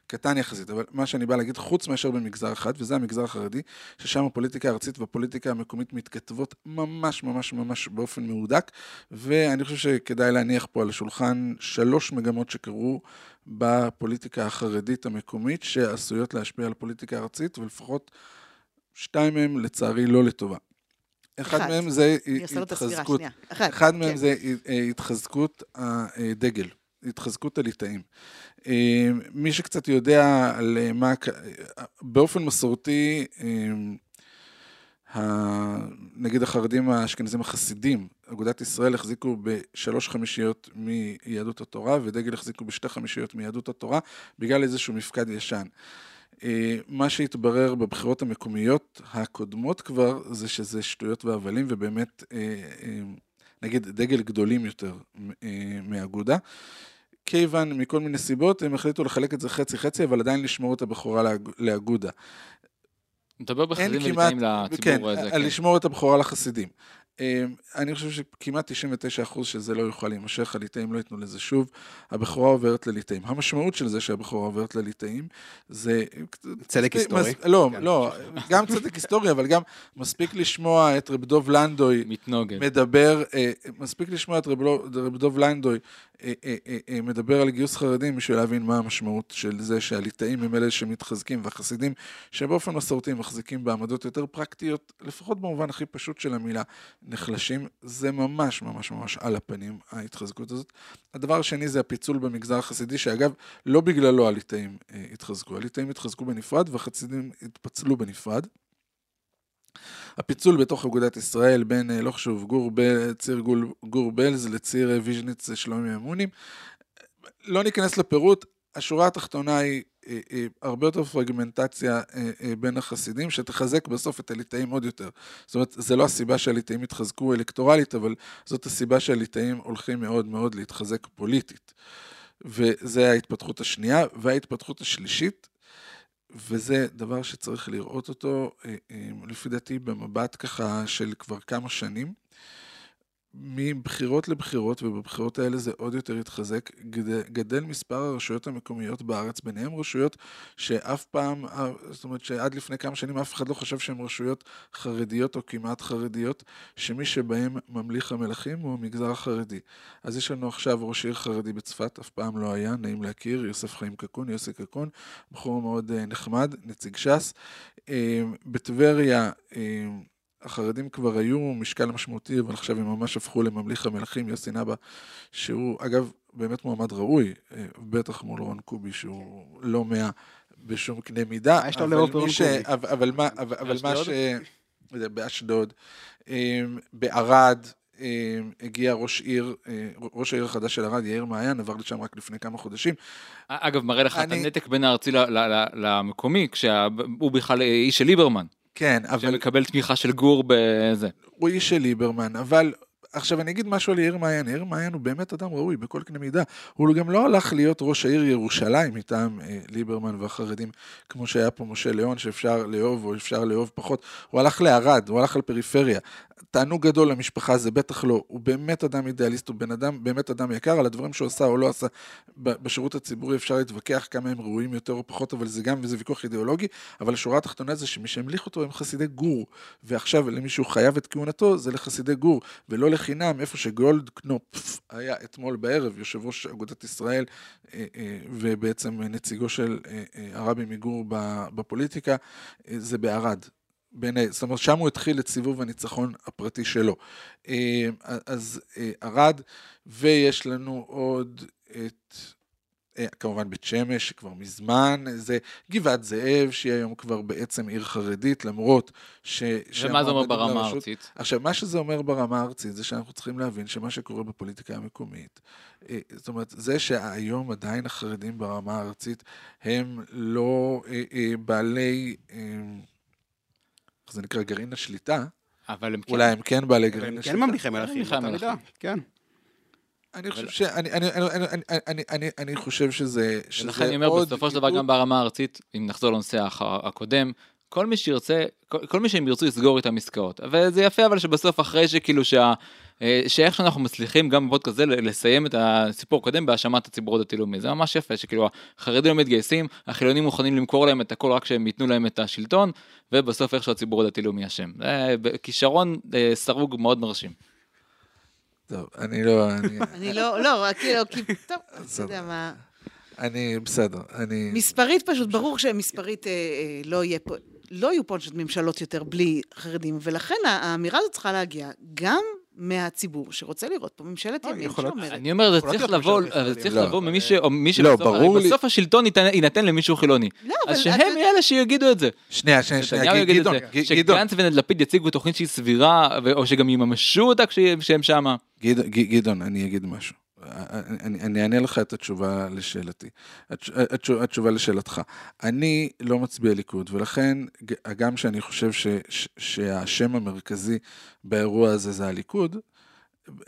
קטן יחסית, אבל מה שאני בא להגיד, חוץ מאשר במגזר אחד, וזה המגזר החרדי, ששם הפוליטיקה הארצית והפוליטיקה המקומית מתכתבות ממש ממש ממש באופן מהודק, ואני חושב שכדאי להניח פה על השולחן שלוש מגמות שקרו בפוליטיקה החרדית המקומית, שעשויות להשפיע על הפוליטיקה הארצית, ולפחות שתיים מהם לצערי לא לטובה. אחד אחד. מהם זה התחזקות. אחד, אחד מהם כן. זה התחזקות הדגל, התחזקות הליטאים. אה, מי שקצת יודע על אה, מה, באופן מסורתי, אה, נגיד החרדים האשכנזים החסידים, אגודת ישראל החזיקו בשלוש חמישיות מיהדות התורה, ודגל החזיקו בשתי חמישיות מיהדות התורה, בגלל איזשהו מפקד ישן. אה, מה שהתברר בבחירות המקומיות הקודמות כבר, זה שזה שטויות והבלים, ובאמת, אה, אה, נגיד, דגל גדולים יותר מאגודה. כיוון, מכל מיני סיבות, הם החליטו לחלק את זה חצי-חצי, אבל עדיין לשמור את הבכורה לאג- לאגודה. מדבר בחסידים כמעט, וליטאים כן, לציבור הזה, כן. לשמור את הבכורה לחסידים. אה, אני חושב שכמעט 99% שזה לא יוכל להימשך, הליטאים לא ייתנו לזה שוב, הבכורה עוברת לליטאים. המשמעות של זה שהבכורה עוברת לליטאים זה... צדק היסטורי. לא. לא, גם צדק היסטורי, אבל גם מספיק לשמוע את רב דוב לנדוי. מדבר, אה, מספיק לשמוע את רב לא- דוב אה, אה, אה, מדבר על גיוס חרדים בשביל להבין מה המשמעות של זה שהליטאים הם אלה שמתחזקים והחסידים שבאופן מסורתי מחזיקים בעמדות יותר פרקטיות, לפחות במובן הכי פשוט של המילה, נחלשים, זה ממש ממש ממש על הפנים ההתחזקות הזאת. הדבר השני זה הפיצול במגזר החסידי, שאגב, לא בגללו הליטאים אה, התחזקו, הליטאים התחזקו בנפרד והחסידים התפצלו בנפרד. הפיצול בתוך אגודת ישראל בין, אה, לא חשוב, גור, ב, ציר גול, גור בלז לציר אה, ויז'ניץ שלומי אמונים. לא ניכנס לפירוט, השורה התחתונה היא הרבה יותר פרגמנטציה אה, אה, בין החסידים, שתחזק בסוף את הליטאים עוד יותר. זאת אומרת, זה לא הסיבה שהליטאים התחזקו אלקטורלית, אבל זאת הסיבה שהליטאים הולכים מאוד מאוד להתחזק פוליטית. וזה ההתפתחות השנייה, וההתפתחות השלישית, וזה דבר שצריך לראות אותו, אה, אה, לפי דעתי, במבט ככה של כבר כמה שנים. מבחירות לבחירות, ובבחירות האלה זה עוד יותר התחזק, גדל, מספר הרשויות המקומיות בארץ, ביניהם רשויות שאף פעם, אה, זאת אומרת שעד לפני כמה שנים אף אחד לא חשב שהן רשויות חרדיות או כמעט חרדיות, שמי שבהם ממליך המלכים הוא המגזר החרדי. אז יש לנו עכשיו ראש עיר חרדי בצפת, אף פעם לא היה, נעים להכיר, יוסף חיים קקון, יוסי קקון, בחור מאוד אה, נחמד, נציג ש"ס. אה, בטבריה, החרדים כבר היו משקל משמעותי, אבל עכשיו הם ממש הפכו לממליך המלכים, יוסי נבא, שהוא אגב באמת מועמד ראוי, אה, בטח מול רון קובי, שהוא לא מאה בשום קנה מידה. מה יש לו אבל מי ברון קובי? אבל- אבל מה, אבל אבל מה ש... באשדוד? באשדוד, אה, בערד, אה, הגיע ראש עיר, אה, ראש העיר החדש של ערד, יאיר מעיין, עבר לשם רק לפני כמה חודשים. אגב, מראה לך את אני- הנתק בין הארצי ל- ל- ל- למקומי, כשהוא בכלל איש של ליברמן, כן, אבל שמקבל תמיכה של גור בזה. הוא איש של ליברמן, אבל עכשיו אני אגיד משהו על יאיר מעיין, יאיר מעיין הוא באמת אדם ראוי בכל קנה מידה, הוא גם לא הלך להיות ראש העיר ירושלים מטעם אה, ליברמן והחרדים, כמו שהיה פה משה ליאון שאפשר לאהוב או אפשר לאהוב פחות, הוא הלך לערד, הוא הלך על פריפריה. תענוג גדול למשפחה, זה בטח לא. הוא באמת אדם אידיאליסט, הוא בן אדם, באמת אדם יקר, על הדברים שהוא עשה או לא עשה בשירות הציבורי אפשר להתווכח כמה הם ראויים יותר או פחות, אבל זה גם, וזה ויכוח אידיאולוגי, אבל השורה התחתונה זה שמי שהמליך אותו הם חסידי גור, ועכשיו למי שהוא חייב את כהונתו זה לחסידי גור, ולא לחינם, איפה שגולדקנופ היה אתמול בערב, יושב ראש אגודת ישראל, אה, אה, ובעצם נציגו של אה, הרבי מגור בפוליטיקה, זה בערד. בין, זאת אומרת, שם הוא התחיל את סיבוב הניצחון הפרטי שלו. אה, אז אה, ערד, ויש לנו עוד את, אה, כמובן בית שמש, שכבר מזמן, זה גבעת זאב, שהיא היום כבר בעצם עיר חרדית, למרות ש... ומה זה אומר ברמה הארצית? עכשיו, מה שזה אומר ברמה הארצית זה שאנחנו צריכים להבין שמה שקורה בפוליטיקה המקומית, זאת אומרת, זה שהיום עדיין החרדים ברמה הארצית הם לא בעלי, איך זה נקרא, גרעין השליטה, אבל הם כן. אולי הם כן בעלי גרעין הם כן השליטה. ממליכי מלכים, ממליכי מלכים. מידה, כן. אני חושב שאני אני- אני- אני- אני- אני- אני- אני חושב שזה שזה ולכן אני אומר, בסופו של דבר גם ברמה הארצית, אם נחזור לנושא הקודם, כל מי שירצה, כל, כל מי שהם ירצו לסגור איתם עסקאות. וזה יפה אבל שבסוף אחרי שכאילו שה... אה, שאיך שאנחנו מצליחים גם בפודקאסט הזה לסיים את הסיפור הקודם בהאשמת הציבור הדתי-לאומי, זה ממש יפה, שכאילו החרדים לא מתגייסים, החילונים מוכנים למכור להם את הכל רק שהם ייתנו להם את השלטון, ובסוף איכשהו הציבור הדתי-לאומי אשם. זה כישרון אה, סרוג מאוד מרשים. טוב, אני לא... אני- לא, לא, כאילו, כי, טוב, אתה יודע מה... אני, בסדר, אני... מספרית פשוט, ברור שמספרית אה, אה, לא יהיה פה, לא יהיו פה ממשלות יותר בלי חרדים, ולכן האמירה הזאת צריכה להגיע גם מהציבור שרוצה לראות פה ממשלת אה, ימין שאומרת, אני אומר, זה צריך לבוא, זה צריך. לבוא לא, ממי ש... לא, שבסוף, ברור לי- בסוף השלטון יינתן למישהו חילוני. לא, אבל... אז את- שהם אלה שיגידו את זה. שנייה, שנייה, שנייה, גדעון, שגנץ ולפיד יציגו תוכנית שהיא סבירה, או שגם יממשו אותה כשהם שמה. גדעון, אני אגיד משהו. אני, אני אענה לך את התשובה לשאלתי. התש- התש- התשובה לשאלתך. אני לא מצביע ליכוד, ולכן ג- גם שאני חושב ש, ש, שהשם המרכזי באירוע הזה זה הליכוד,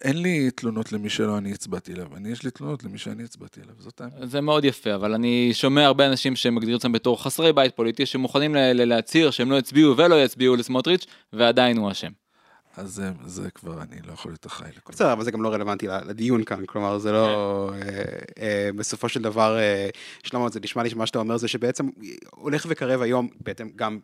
אין לי תלונות למי שלא אני הצבעתי אליו, אני יש לי תלונות למי שאני הצבעתי אליו, זאת האמת. זה מאוד יפה, אבל אני שומע הרבה אנשים שמגדירים עצמם בתור חסרי בית פוליטי, שמוכנים להצהיר שהם לא יצביעו ולא יצביעו לסמוטריץ', ועדיין הוא אשם. אז זה, זה כבר, אני לא יכול להיות אחראי לכל בסדר, אבל זה גם לא רלוונטי לדיון כאן, כלומר זה לא... אה, אה, בסופו של דבר, אה, שלמה, זה נשמע לי שמה שאתה אומר זה שבעצם הולך וקרב היום, בעצם גם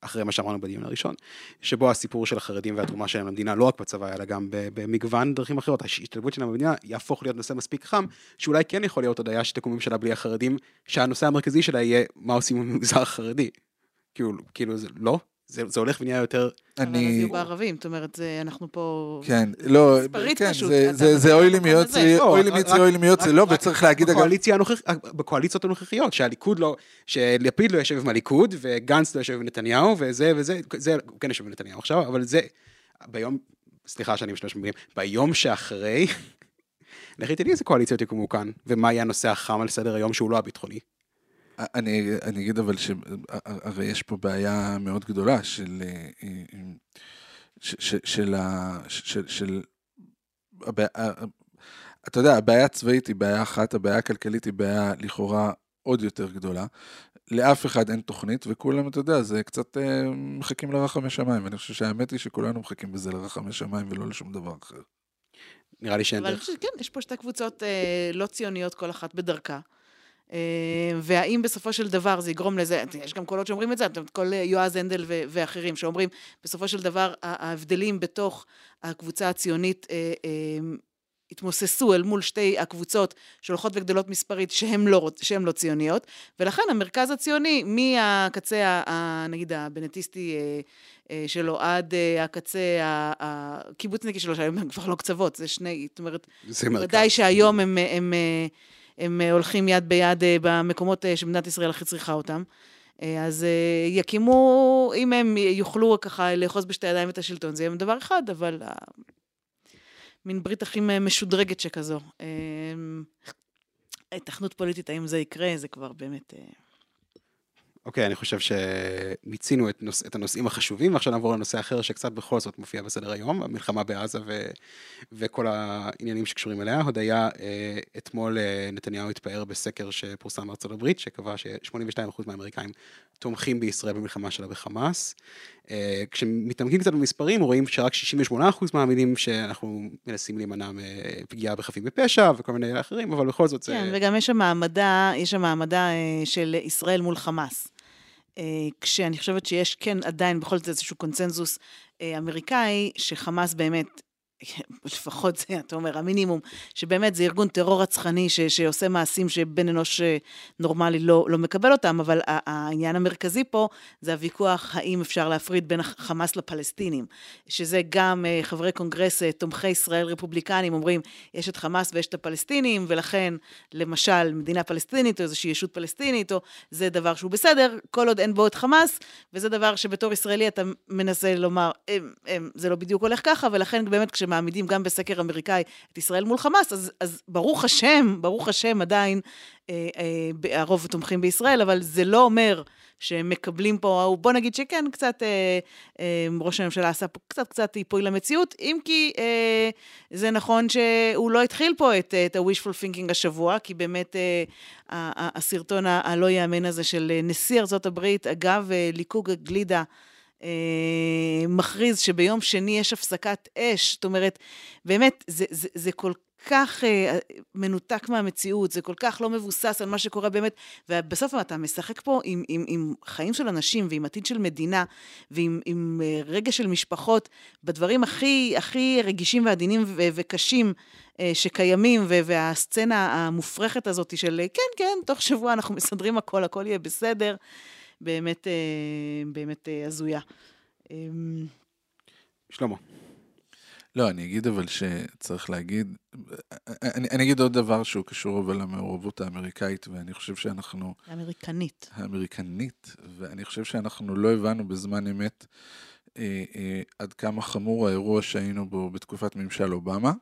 אחרי מה שאמרנו בדיון הראשון, שבו הסיפור של החרדים והתרומה שלהם למדינה, לא רק בצבא, אלא גם במגוון דרכים אחרות, ההשתלבות שלהם במדינה יהפוך להיות נושא מספיק חם, שאולי כן יכול להיות הודיה שתקום ממשלה בלי החרדים, שהנושא המרכזי שלה יהיה מה עושים עם המגזר החרדי. כאילו, כאילו, זה לא? זה, זה הולך ונהיה יותר... אבל אז אני... יהיו בערבים, זאת אומרת, זה- אנחנו פה... כן, לא, מספרית כן, פשוט, זה- אתה זה- זה אוי לי מיוצרי. לא, אוי לי מיוצרי, אוי לי מיוצרי, לא, רק וצריך להגיד אגב, בקואליציה הנוכחית, בקואליציות הנוכחיות, שהליכוד לא, שלפיד לא יושב עם הליכוד, וגנץ לא יושב עם נתניהו, וזה וזה, זה, הוא כן יושב עם נתניהו עכשיו, אבל זה, ביום, סליחה שאני משתמש במילים, ביום שאחרי, לכי תדעי איזה קואליציות יקומו כאן, ומה יהיה הנושא החם על סדר היום שהוא לא הביטחוני. אני, אני אגיד אבל שהרי יש פה בעיה מאוד גדולה של, אה, אה, ש, ש, של, ה- של, של, הבעיה, אתה יודע, הבעיה הצבאית היא בעיה אחת, הבעיה הכלכלית היא בעיה לכאורה עוד יותר גדולה. לאף אחד אין תוכנית, וכולם, אתה יודע, זה קצת אה, מחכים לרחמי שמיים, ואני חושב שהאמת היא שכולנו מחכים בזה לרחמי שמיים ולא לשום דבר אחר. נראה לי שאין אבל אני דרך. חושבת שכן, יש פה שתי קבוצות אה, לא ציוניות, כל אחת בדרכה. אה, והאם בסופו של דבר זה יגרום לזה, יש גם קולות שאומרים את זה, כל אה, יועז הנדל ו- ואחרים שאומרים, בסופו של דבר ההבדלים בתוך הקבוצה הציונית אה, התמוססו אל מול שתי הקבוצות שהולכות וגדלות מספרית שהן לא, שהן לא ציוניות, ולכן המרכז הציוני, מהקצה, ה- נגיד הבנטיסטי שלו, עד הקצה הקיבוצניקי שלו, שהיום הם כבר לא קצוות, זה שני, זאת אומרת, זה מרכז. ודאי שהיום הם, הם, הם, הם הולכים יד ביד אה, במקומות אה, שמדינת ישראל הכי צריכה אותם. אה, אז אה, יקימו, אם הם יוכלו ככה לאחוז בשתי ידיים את השלטון, זה יהיה דבר אחד, אבל אה, מין ברית הכי משודרגת שכזו. אה, התכנות פוליטית, האם זה יקרה, זה כבר באמת... אוקיי, אני חושב שמיצינו את, נוש... את הנושאים החשובים, ועכשיו נעבור לנושא אחר שקצת בכל זאת מופיע בסדר היום, המלחמה בעזה ו... וכל העניינים שקשורים אליה. הודיה, אה, אתמול אה, נתניהו התפאר בסקר שפורסם בארצות הברית, שקבע ש-82% מהאמריקאים תומכים בישראל במלחמה שלה בחמאס. אה, כשמתעמקים קצת במספרים, רואים שרק 68% מאמינים שאנחנו מנסים להימנע מפגיעה בחפים בפשע וכל מיני אחרים, אבל בכל זאת זה... כן, וגם יש שם העמדה, יש שם העמדה אה, של ישראל מול חמאס. אה, כשאני חושבת שיש כן עדיין בכל זאת איזשהו קונצנזוס אה, אמריקאי, שחמאס באמת, לפחות זה, אתה אומר, המינימום, שבאמת זה ארגון טרור רצחני ש, שעושה מעשים שבן אנוש אה, נורמלי לא, לא מקבל אותם, אבל העניין המרכזי פה זה הוויכוח האם אפשר להפריד בין החמאס לפלסטינים, שזה גם אה, חברי קונגרס אה, תומכי ישראל רפובליקנים אומרים, יש את חמאס ויש את הפלסטינים, ולכן למשל מדינה פלסטינית או איזושהי ישות פלסטינית, או זה דבר שהוא בסדר, כל עוד אין בו את חמאס, וזה דבר שבתור ישראלי אתה מנסה לומר, הם, הם, זה לא בדיוק הולך ככה, ולכן באמת כשמעמידים גם בסקר אמריקאי את ישראל מול חמאס, אז, אז ברוך השם, ברוך השם עדיין אה, אה, הרוב תומכים בישראל, אבל זה לא אומר שהם מקבלים פה, בוא נגיד שכן, קצת אה, אה, ראש הממשלה עשה פה קצת קצת איפוי למציאות, אם כי אה, זה נכון שהוא לא התחיל פה את, את ה-wishful thinking השבוע, כי באמת אה, הסרטון הלא יאמן הזה של אה, נשיא הברית, אגב, אה, ליקוג גלידה, אה, מכריז שביום שני יש הפסקת אש. זאת אומרת, באמת, זה, זה, זה כל כך אה, מנותק מהמציאות, זה כל כך לא מבוסס על מה שקורה באמת, ובסוף אתה משחק פה עם, עם, עם חיים של אנשים ועם עתיד של מדינה ועם עם אה, רגש של משפחות, בדברים הכי, הכי רגישים ועדינים ו- וקשים אה, שקיימים, והסצנה המופרכת הזאת של כן, כן, תוך שבוע אנחנו מסדרים הכל, הכל יהיה בסדר, באמת, אה, באמת אה, הזויה. אמ, שלמה. לא, אני אגיד אבל שצריך להגיד, אני, אני אגיד עוד דבר שהוא קשור אבל למעורבות האמריקאית, ואני חושב שאנחנו... אמריקנית. האמריקנית, ואני חושב שאנחנו לא הבנו בזמן אמת אה, אה, עד כמה חמור האירוע שהיינו בו בתקופת ממשל אובמה,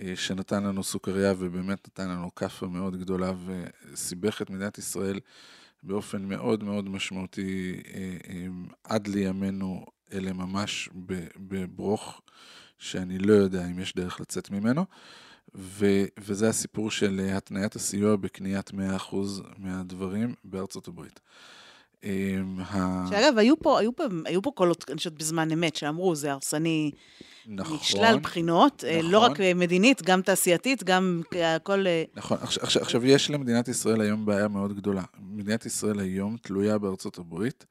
אה, שנתן לנו סוכריה ובאמת נתן לנו כאפה מאוד גדולה וסיבך את מדינת ישראל באופן מאוד מאוד משמעותי אה, אה, עד לימינו אלה ממש בברוך. שאני לא יודע אם יש דרך לצאת ממנו, ו, וזה הסיפור של התניית הסיוע בקניית 100% מהדברים בארצות הברית. אמ, שאגב, היו פה, היו פה, היו פה קולות, אני חושבת, בזמן אמת, שאמרו, זה הרסני נכון, משלל בחינות, אה, לא נכון. לא רק מדינית, גם תעשייתית, גם הכל... אה, נכון, עכשיו, עכשיו יש למדינת ישראל היום בעיה מאוד גדולה. מדינת ישראל היום תלויה בארצות הברית.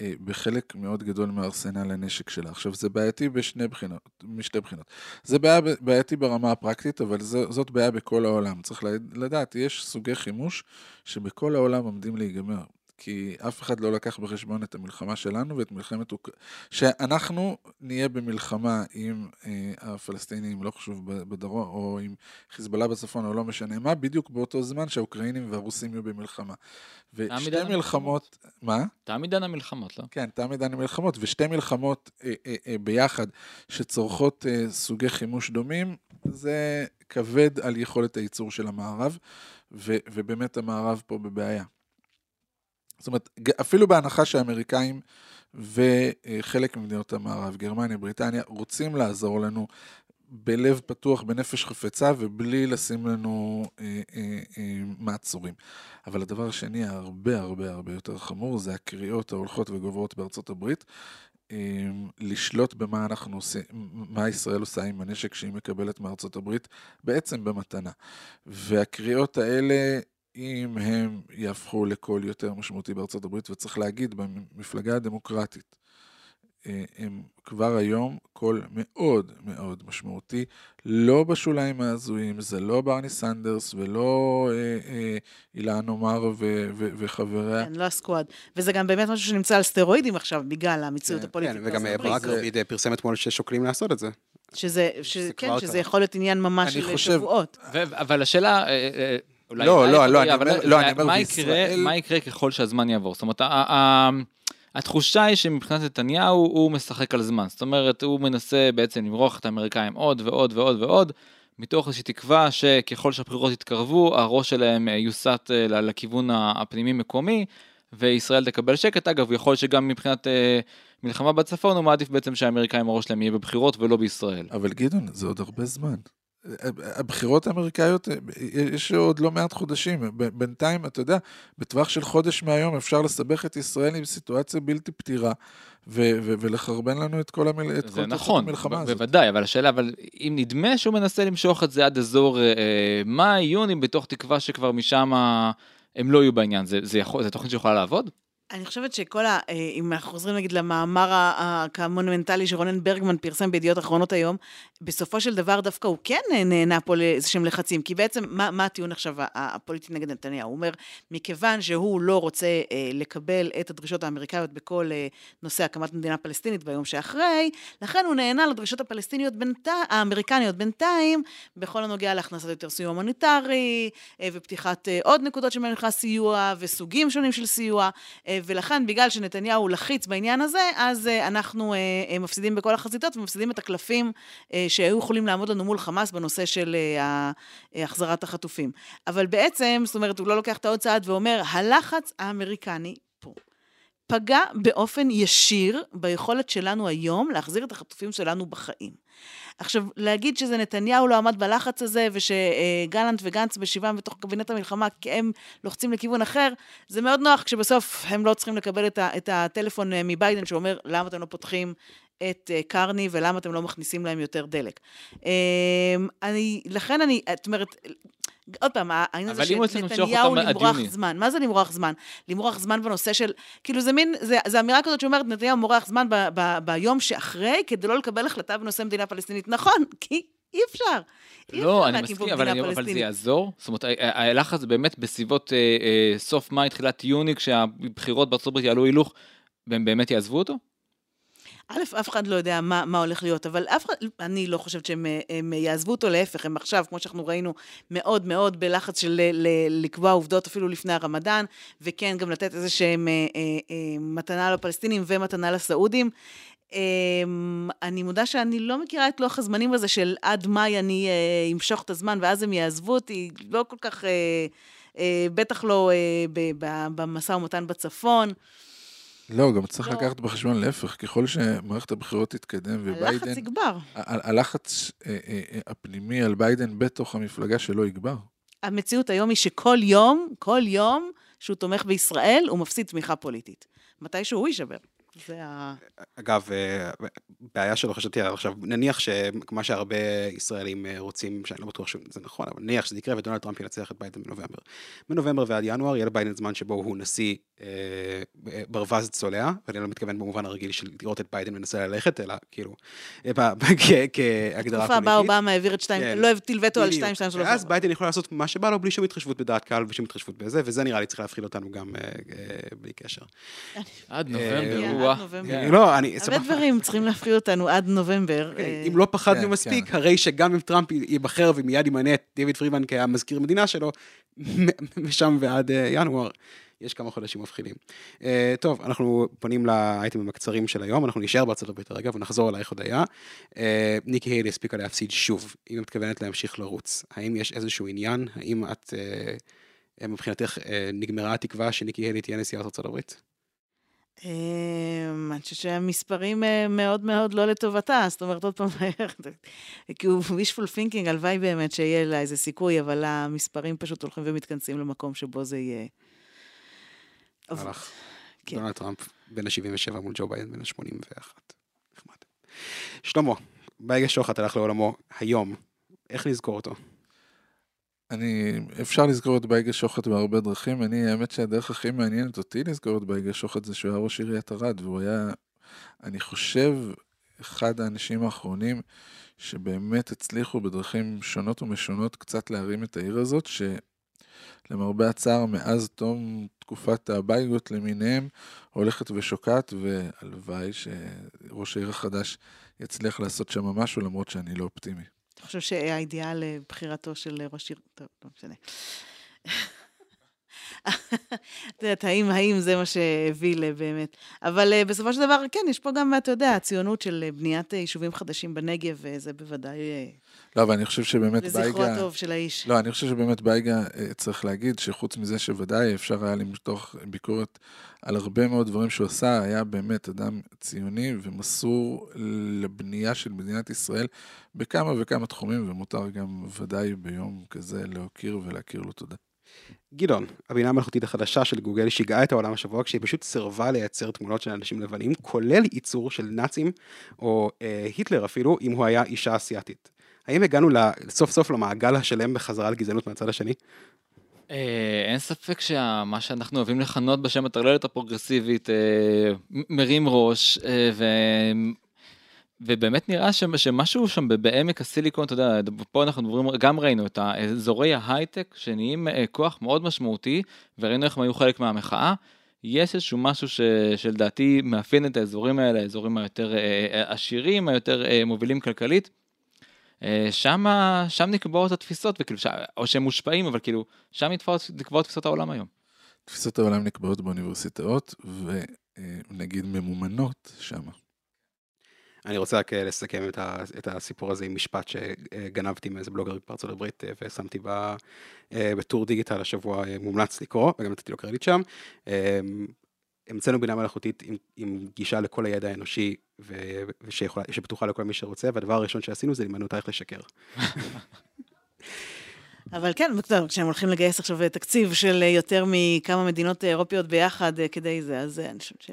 אה, בחלק מאוד גדול מארסנל הנשק שלה. עכשיו, זה בעייתי בשני בחינות, משתי בחינות. זה בעיה, בעייתי ברמה הפרקטית, אבל זה, זאת בעיה בכל העולם. צריך לדעת, יש סוגי חימוש שבכל העולם עומדים להיגמר. כי אף אחד לא לקח בחשבון את המלחמה שלנו ואת מלחמת. שאנחנו נהיה במלחמה עם אה, הפלסטינים, לא חשוב, בדרום, או עם חיזבאללה בצפון, או לא משנה מה, בדיוק באותו זמן שהאוקראינים והרוסים יהיו במלחמה. ושתי מלחמות, מה? תם עידן המלחמות, לא? כן, תם עידן המלחמות, ושתי מלחמות אה, אה, אה, ביחד שצורכות אה, סוגי חימוש דומים, זה כבד על יכולת הייצור של המערב, ו, ובאמת המערב פה בבעיה. זאת אומרת, אפילו בהנחה שהאמריקאים וחלק ממדינות המערב, גרמניה, בריטניה, רוצים לעזור לנו בלב פתוח, בנפש חפצה, ובלי לשים לנו אה, אה, אה, מעצורים. אבל הדבר השני, הרבה הרבה הרבה יותר חמור, זה הקריאות ההולכות וגוברות בארצות הברית. אה, לשלוט במה אנחנו עושים, מה ישראל עושה עם הנשק שהיא מקבלת מארצות הברית, בעצם במתנה. והקריאות האלה אם הם יהפכו לקול יותר משמעותי בארצות הברית, וצריך להגיד, במפלגה הדמוקרטית, אה, הם כבר היום קול מאוד מאוד משמעותי, לא בשוליים ההזויים, זה לא ברני סנדרס ולא אה, אה, אילהן עומר ו- ו- וחבריה. כן, לא ה Squad. וזה גם באמת משהו שנמצא על סטרואידים עכשיו, בגלל המציאות כן, הפוליטית. כן, וגם ברק רביד זה... פרסם אתמול ששוקלים לעשות את זה. שזה, שזה כן, שזה יכול להיות עניין ממש של חושב... שבועות. ו- אבל השאלה... אולי לא, לא, לא, אני אומר, לא, אני אומר מה יקרה, מה יקרה ככל שהזמן יעבור? זאת אומרת, התחושה היא שמבחינת נתניהו הוא משחק על זמן. זאת אומרת, הוא מנסה בעצם למרוח את האמריקאים עוד ועוד ועוד ועוד, מתוך איזושהי תקווה שככל שהבחירות יתקרבו, הראש שלהם יוסט אה, לכיוון הפנימי-מקומי, וישראל תקבל שקט. אגב, יכול להיות שגם מבחינת אה, מלחמה בצפון, הוא מעדיף בעצם שהאמריקאים הראש שלהם יהיה בבחירות ולא בישראל. אבל גדעון, זה עוד הרבה זמן. הבחירות האמריקאיות, יש עוד לא מעט חודשים. בינתיים, אתה יודע, בטווח של חודש מהיום אפשר לסבך את ישראל עם סיטואציה בלתי פתירה, ו- ו- ולחרבן לנו את כל, המל... את כל נכון, המלחמה הזאת. בוודאי, אבל השאלה, אבל אם נדמה שהוא מנסה למשוך את זה עד אזור אה, מאי, יוני, בתוך תקווה שכבר משם הם לא יהיו בעניין, זה, זה, יכול, זה תוכנית שיכולה לעבוד? אני חושבת שכל ה... אה, אם אנחנו חוזרים נגיד למאמר המונומנטלי שרונן ברגמן פרסם בידיעות אחרונות היום, בסופו של דבר דווקא הוא כן נהנה פה לאיזשהם לחצים, כי בעצם מה, מה הטיעון עכשיו הפוליטי נגד נתניהו? הוא אומר, מכיוון שהוא לא רוצה אה, לקבל את הדרישות האמריקאיות בכל אה, נושא הקמת מדינה פלסטינית ביום שאחרי, לכן הוא נהנה לדרישות הפלסטיניות בינתי, האמריקניות בינתיים, בכל הנוגע להכנסת יותר סיוע הומניטרי, ופתיחת עוד נקודות שבהן נכנס סיוע, וסוגים שונים של סיוע. ולכן, בגלל שנתניהו לחיץ בעניין הזה, אז אה, אנחנו אה, אה, מפסידים בכל החזיתות ומפסידים את הקלפים שהיו יכולים לעמוד לנו מול חמאס בנושא של החזרת החטופים. אבל בעצם, זאת אומרת, הוא לא לוקח את העוד צעד ואומר, הלחץ האמריקני פה. פגע באופן ישיר ביכולת שלנו היום להחזיר את החטופים שלנו בחיים. עכשיו, להגיד שזה נתניהו לא עמד בלחץ הזה, ושגלנט וגנץ בשבעם בתוך קבינט המלחמה, כי הם לוחצים לכיוון אחר, זה מאוד נוח כשבסוף הם לא צריכים לקבל את, ה, את הטלפון אה, מביידן שאומר, למה אתם לא פותחים את אה, קרני ולמה אתם לא מכניסים להם יותר דלק. אמ, אני, לכן אני, את אומרת, עוד פעם, העניין הזה שנתניהו למרוח. זמן. מה זה למרוח זמן? למרוח זמן בנושא של, כאילו זה מין, זה, זה אמירה כזאת שאומרת, נתניהו מורח זמן ב, ב, ביום שאחרי, כדי לא לקבל החלטה בנושא מדינה פלסטינית. נכון, כי אי אפשר. אי אפשר לא, אני להקים פה מסכים, אבל, אני, אבל זה. יעזור? זאת אומרת, ה- ה- הלחץ באמת בסביבות אה, אה, סוף מאי, תחילת יוני, כשהבחירות בארצות הברית יעלו הילוך, והם באמת יעזבו אותו? א', אף אחד לא יודע מה, מה הולך להיות, אבל אף אחד, אני לא חושבת שהם הם יעזבו אותו, להפך, הם עכשיו, כמו שאנחנו ראינו, מאוד מאוד בלחץ של ל, ל, לקבוע עובדות אפילו לפני הרמדאן, וכן, גם לתת איזה שהם אה, אה, אה, מתנה לפלסטינים ומתנה לסעודים. אה, אני מודה שאני לא מכירה את לוח הזמנים הזה של עד מאי אני אמשוך את הזמן ואז הם יעזבו אותי, לא כל כך, בטח לא במשא ומתן בצפון. לא, גם צריך לא. לקחת בחשבון להפך, ככל שמערכת הבחירות תתקדם וביידן... הלחץ יגבר. הלחץ אה, אה, אה, הפנימי על ביידן בתוך המפלגה שלו יגבר. המציאות היום היא שכל יום, כל יום שהוא תומך בישראל, הוא מפסיד תמיכה פוליטית. מתישהו הוא יישבר. זה ה... אגב, אה, בעיה שלא חשבתי עליו עכשיו, נניח שמה שהרבה ישראלים אה, רוצים, שאני לא בטוח שזה נכון, אבל נניח שזה יקרה ודונלד טראמפ ינצח את ביידן בנובמבר. מנובמבר ועד ינואר יהיה לביידן זמן שבו הוא נשיא אה, אה, ברווז צולע, ואני לא מתכוון במובן הרגיל של לראות את ביידן מנסה ללכת, אלא כאילו, כהגדרה בתקופה הבאה פוליטית. אובמה העביר את שתיים, כן. לא הטיל וטו על. 2, 2, 3. ואז ביידן יכול לעשות מה שבא לו בלי שום התחשבות בדעת קהל ושום התחשבות בזה, וזה נראה לי צריך להפחיד אותנו גם אה, אה, בלי קשר. עד נובמבר, עד. נובמבר. לא, אני... הרבה דברים צריכים להפחיד אותנו עד נובמבר. אוקיי, אה, אם לא פחדנו כן, מספיק, כן. הרי שגם אם טראמפ ייבחר ומיד ימנה את דיוויד פרימן כמזכיר מדינה שלו, משם ועד אה, ינואר. יש כמה חודשים מפחידים. אה, טוב, אנחנו פונים לאייטמים הקצרים של היום, אנחנו נשאר בארצות הברית הרגע ונחזור אלייך הודיה. אה, ניקי היילי הספיקה להפסיד שוב, אם את מתכוונת להמשיך לרוץ. האם יש איזשהו עניין? האם את, אה, מבחינתך, אה, נגמרה התקווה שניקי היילי תהיה נשיאת ארצות הברית? אמ, אני חושבת שהמספרים אה, מאוד מאוד לא לטובתה, זאת אומרת, עוד פעם, כאילו wishful thinking, הלוואי באמת שיהיה לה איזה סיכוי, אבל המספרים פשוט הולכים ומתכנסים למקום שבו זה יהיה. הלך. כן. דונלד טראמפ בן ה-77 מול ג'ו ביידן בן ה-81. נחמד. שלמה, בייגה שוחט הלך לעולמו היום. איך נזכור אותו? אני, אפשר לזכור את בייגה שוחט בהרבה דרכים, אני, האמת שהדרך הכי מעניינת אותי לזכור את בייגה שוחט זה שהוא היה ראש עיריית ערד, והוא היה, אני חושב, אחד האנשים האחרונים שבאמת הצליחו בדרכים שונות ומשונות קצת להרים את העיר הזאת, שלמרבה הצער, מאז תום תקופת הבייגות למיניהם, הולכת ושוקעת, והלוואי שראש העיר החדש יצליח לעשות שם משהו, למרות שאני לא אופטימי. אני חושב שהאידיאל לבחירתו של ראש עיר, טוב, לא משנה. את יודעת, האם, האם זה מה שהביא לבאמת. אבל אה, בסופו של דבר, כן, יש פה גם, אתה יודע, הציונות של אה, בניית אה, יישובים חדשים בנגב, וזה בוודאי אה, לא, אבל אני חושב שבאמת לזכרו בייגה... הטוב של האיש. לא, אני חושב שבאמת בייגה, אה, צריך להגיד שחוץ מזה שוודאי אפשר היה למתוח ביקורת על הרבה מאוד דברים שהוא עשה, היה באמת אדם ציוני ומסור לבנייה של מדינת ישראל בכמה וכמה תחומים, ומותר גם ודאי ביום כזה להוקיר ולהכיר לו תודה. גדעון, הבינה המלאכותית החדשה של גוגל שיגעה את העולם השבוע כשהיא פשוט סירבה לייצר תמונות של אנשים לבנים, כולל ייצור של נאצים, או אה, היטלר אפילו, אם הוא היה אישה אסיאתית. האם הגענו סוף סוף למעגל השלם בחזרה לגזענות מהצד השני? אה, אין ספק שמה שאנחנו אוהבים לכנות בשם הטרללת הפרוגרסיבית אה, מרים ראש, אה, ו... ובאמת נראה שם, שמשהו שם בעמק הסיליקון, אתה יודע, פה אנחנו מדברים, גם ראינו את אזורי ההייטק שנהיים כוח מאוד משמעותי, וראינו איך הם היו חלק מהמחאה. יש איזשהו משהו ש, שלדעתי מאפיין את האזורים האלה, האזורים היותר עשירים, היותר מובילים כלכלית. אה, שם, שם נקבעות התפיסות, וכאילו, ש... או שהם מושפעים, אבל כאילו, שם נקבעות, נקבעות תפיסות העולם היום. תפיסות העולם נקבעות באוניברסיטאות, ונגיד ממומנות שמה. אני רוצה רק אה, לסכם את, ה, את הסיפור הזה עם משפט שגנבתי מאיזה בלוגר בארצות הברית אה, ושמתי ב, אה, בטור דיגיטל השבוע מומלץ לקרוא, וגם נתתי לו קרדיט שם. אה, המצאנו בינה מלאכותית עם, עם גישה לכל הידע האנושי, ו, ושיכולה, שפתוחה לכל מי שרוצה, והדבר הראשון שעשינו זה לימדנו אותה איך לשקר. אבל כן, טוב, כשהם הולכים לגייס עכשיו תקציב של יותר מכמה מדינות אירופיות ביחד אה, כדי זה, אז אה, אני חושבת ש...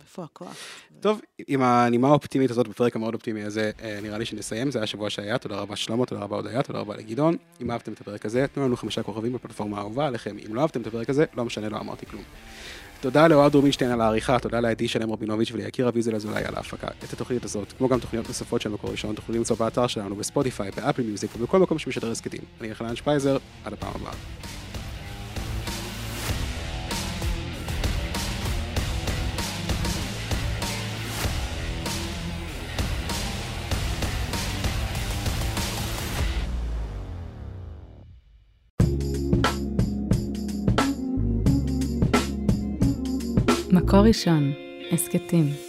איפה הכוח? טוב, עם הנימה האופטימית הזאת בפרק המאוד אופטימי הזה, אה, נראה לי שנסיים, זה היה שבוע שהיה, תודה רבה שלמה, תודה רבה הודיה, תודה רבה לגדעון. אם אהבתם את הפרק הזה, תנו לנו חמישה כוכבים בפלטפורמה האהובה עליכם. אם לא אהבתם את הפרק הזה, לא משנה, לא אמרתי כלום. תודה לאוהד רובינשטיין על העריכה, תודה לעדי שלם רבינוביץ' וליקיר אביזל אזולאי על ההפקה. את התוכנית הזאת, כמו גם תוכניות נוספות של מקור ראשון, תוכלו למצוא באתר שלנו, בספוטיפיי, באפל מיוזיק ובכל מקום שמשדר הסכתים. אני אלחנן שפייזר, עד הפעם הבאה. מקור ראשון, הסכתים.